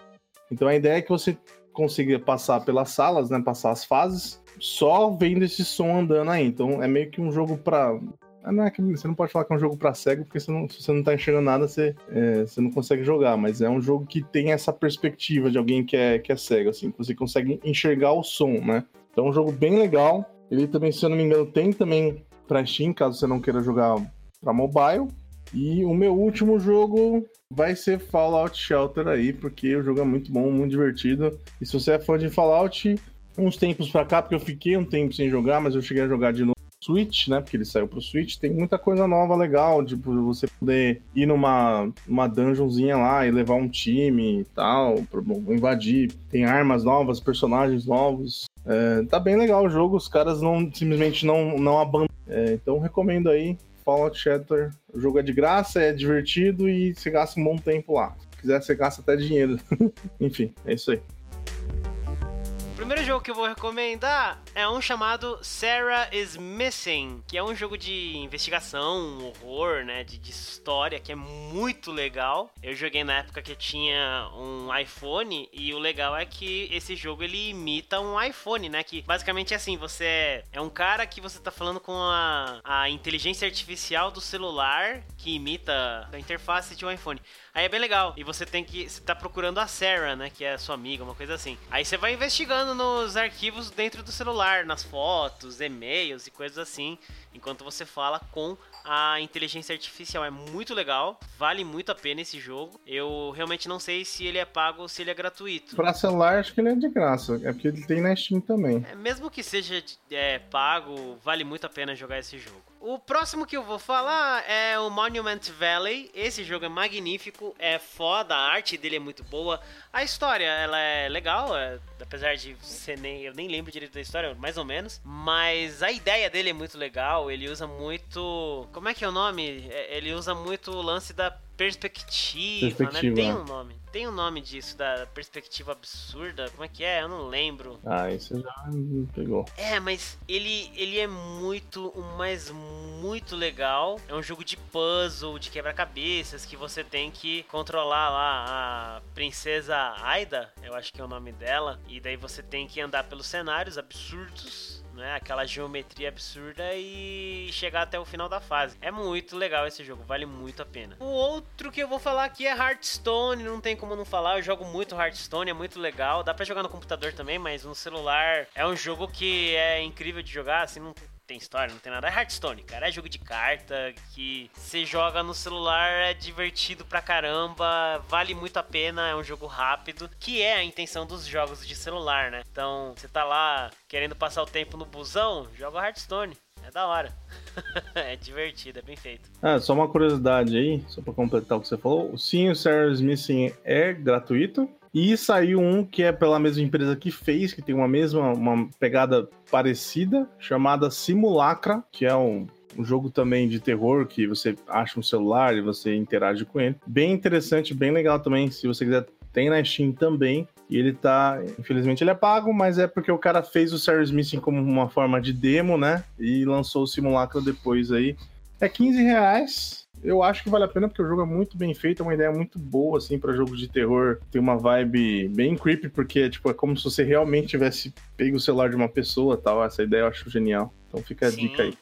Então a ideia é que você consiga passar pelas salas, né, passar as fases, só vendo esse som andando aí. Então é meio que um jogo para não é que você não pode falar que é um jogo para cego, porque você não, se você não tá enxergando nada, você, é, você não consegue jogar. Mas é um jogo que tem essa perspectiva de alguém que é, que é cego, assim, você consegue enxergar o som, né? Então é um jogo bem legal. Ele também, se eu não me engano, tem também pra Steam, caso você não queira jogar pra mobile. E o meu último jogo vai ser Fallout Shelter aí, porque o jogo é muito bom, muito divertido. E se você é fã de Fallout, uns tempos pra cá, porque eu fiquei um tempo sem jogar, mas eu cheguei a jogar de novo Switch, né? Porque ele saiu pro Switch, tem muita coisa nova legal, tipo, você poder ir numa uma dungeonzinha lá e levar um time e tal, pra invadir. Tem armas novas, personagens novos. É, tá bem legal o jogo, os caras não simplesmente não, não abandonam. É, então recomendo aí. Fallout Shelter, o jogo é de graça, é divertido e você gasta um bom tempo lá. Se quiser, você gasta até dinheiro. Enfim, é isso aí. Primeiro jogo que eu vou recomendar é um chamado Sarah is Missing, que é um jogo de investigação, horror, né, de, de, história, que é muito legal. Eu joguei na época que tinha um iPhone e o legal é que esse jogo ele imita um iPhone, né, que basicamente é assim, você é um cara que você tá falando com a, a inteligência artificial do celular que imita a interface de um iPhone. Aí é bem legal. E você tem que. Você tá procurando a Sarah, né? Que é a sua amiga, uma coisa assim. Aí você vai investigando nos arquivos dentro do celular, nas fotos, e-mails e coisas assim. Enquanto você fala com a inteligência artificial. É muito legal, vale muito a pena esse jogo. Eu realmente não sei se ele é pago ou se ele é gratuito. Pra celular, acho que ele é de graça. É porque ele tem na Steam também. É, mesmo que seja é, pago, vale muito a pena jogar esse jogo. O próximo que eu vou falar é o Monument Valley. Esse jogo é magnífico, é foda, a arte dele é muito boa. A história, ela é legal, é, apesar de ser nem, eu nem lembro direito da história, mais ou menos. Mas a ideia dele é muito legal, ele usa muito... Como é que é o nome? É, ele usa muito o lance da perspectiva, né? perspectiva, né? Tem um nome. Tem um nome disso, da perspectiva absurda. Como é que é? Eu não lembro. Ah, isso já me pegou. É, mas ele, ele é muito, mas muito legal. É um jogo de puzzle, de quebra-cabeças, que você tem que controlar lá a princesa Aida, eu acho que é o nome dela. E daí você tem que andar pelos cenários absurdos né? Aquela geometria absurda e chegar até o final da fase. É muito legal esse jogo, vale muito a pena. O outro que eu vou falar aqui é Hearthstone, não tem como não falar. Eu jogo muito Hearthstone, é muito legal. Dá para jogar no computador também, mas no celular é um jogo que é incrível de jogar, assim, não tem história, não tem nada. É Hearthstone, cara. É jogo de carta que você joga no celular, é divertido pra caramba, vale muito a pena, é um jogo rápido, que é a intenção dos jogos de celular, né? Então, você tá lá querendo passar o tempo no busão, joga Hearthstone. É da hora. é divertido, é bem feito. Ah, só uma curiosidade aí, só pra completar o que você falou. Sim, o Serious Missing é gratuito. E saiu um que é pela mesma empresa que fez, que tem uma mesma uma pegada parecida, chamada Simulacra, que é um, um jogo também de terror que você acha um celular e você interage com ele. Bem interessante, bem legal também. Se você quiser, tem na Steam também. E ele tá. Infelizmente ele é pago, mas é porque o cara fez o Series Missing como uma forma de demo, né? E lançou o simulacro depois aí. É 15 reais eu acho que vale a pena porque o jogo é muito bem feito, é uma ideia muito boa, assim, para jogos de terror. Tem uma vibe bem creepy, porque tipo, é como se você realmente tivesse pego o celular de uma pessoa tal. Essa ideia eu acho genial. Então fica a Sim. dica aí.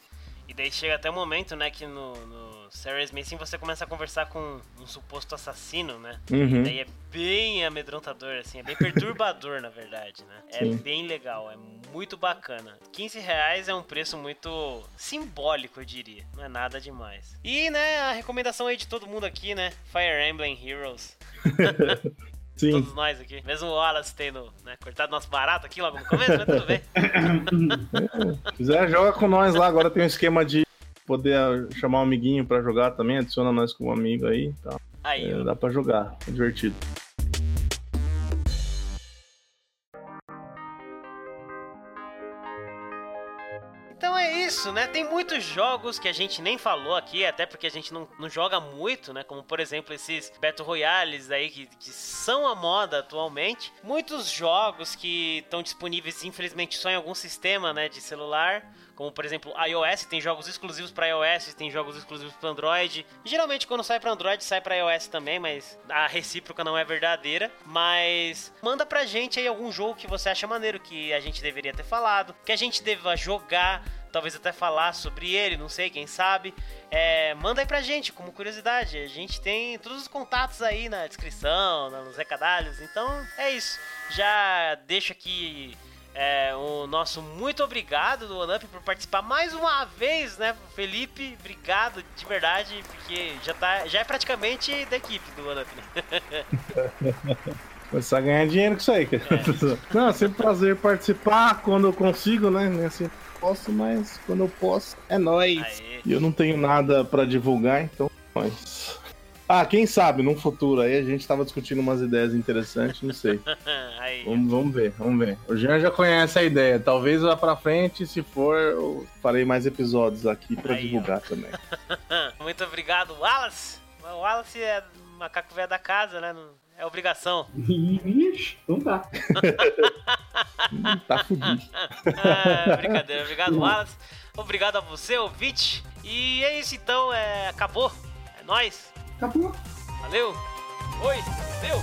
E daí chega até o momento, né, que no, no Serious Mason você começa a conversar com um suposto assassino, né? Uhum. E daí é bem amedrontador, assim, é bem perturbador, na verdade, né? É Sim. bem legal, é muito bacana. 15 reais é um preço muito simbólico, eu diria. Não é nada demais. E, né, a recomendação aí de todo mundo aqui, né? Fire Emblem Heroes. Sim. Todos nós aqui. Mesmo o Wallace tendo né, cortado nosso barato aqui logo no começo, mas tudo bem. Se quiser, joga com nós lá. Agora tem um esquema de poder chamar um amiguinho para jogar também, adiciona nós como amigo aí. Tá. Aí, é, dá para jogar, é divertido. Então é isso, né? Tem muitos jogos que a gente nem falou aqui, até porque a gente não, não joga muito, né? Como por exemplo esses Battle Royales aí que, que são a moda atualmente. Muitos jogos que estão disponíveis, infelizmente, só em algum sistema, né? De celular como por exemplo iOS, tem jogos exclusivos para iOS, tem jogos exclusivos para Android. Geralmente quando sai para Android sai para iOS também, mas a recíproca não é verdadeira. Mas manda pra gente aí algum jogo que você acha maneiro que a gente deveria ter falado, que a gente deva jogar, talvez até falar sobre ele, não sei, quem sabe. É, manda aí pra gente, como curiosidade. A gente tem todos os contatos aí na descrição, nos recadalhos. Então é isso. Já deixo aqui É, o nosso muito obrigado do OneUp por participar mais uma vez, né? Felipe, obrigado de verdade, porque já, tá, já é praticamente da equipe do OneUp, né? Começar a ganhar dinheiro com isso aí, cara. É. Não, é sempre prazer participar quando eu consigo, né? Nem assim posso, mas quando eu posso, é nóis. E eu não tenho nada para divulgar, então nós. Ah, quem sabe, num futuro aí a gente tava discutindo umas ideias interessantes, não sei. vamos, vamos, ver, vamos ver. O Jean já conhece a ideia. Talvez lá pra frente, se for, eu farei mais episódios aqui para divulgar ó. também. Muito obrigado, Wallace. O Wallace é macaco velho da casa, né? É obrigação. Ixi, não tá. tá fudido. Ah, brincadeira. Obrigado, Wallace. Obrigado a você, ouvinte. E é isso então, é... acabou. É nóis. Acabou. Valeu. Oi. Valeu.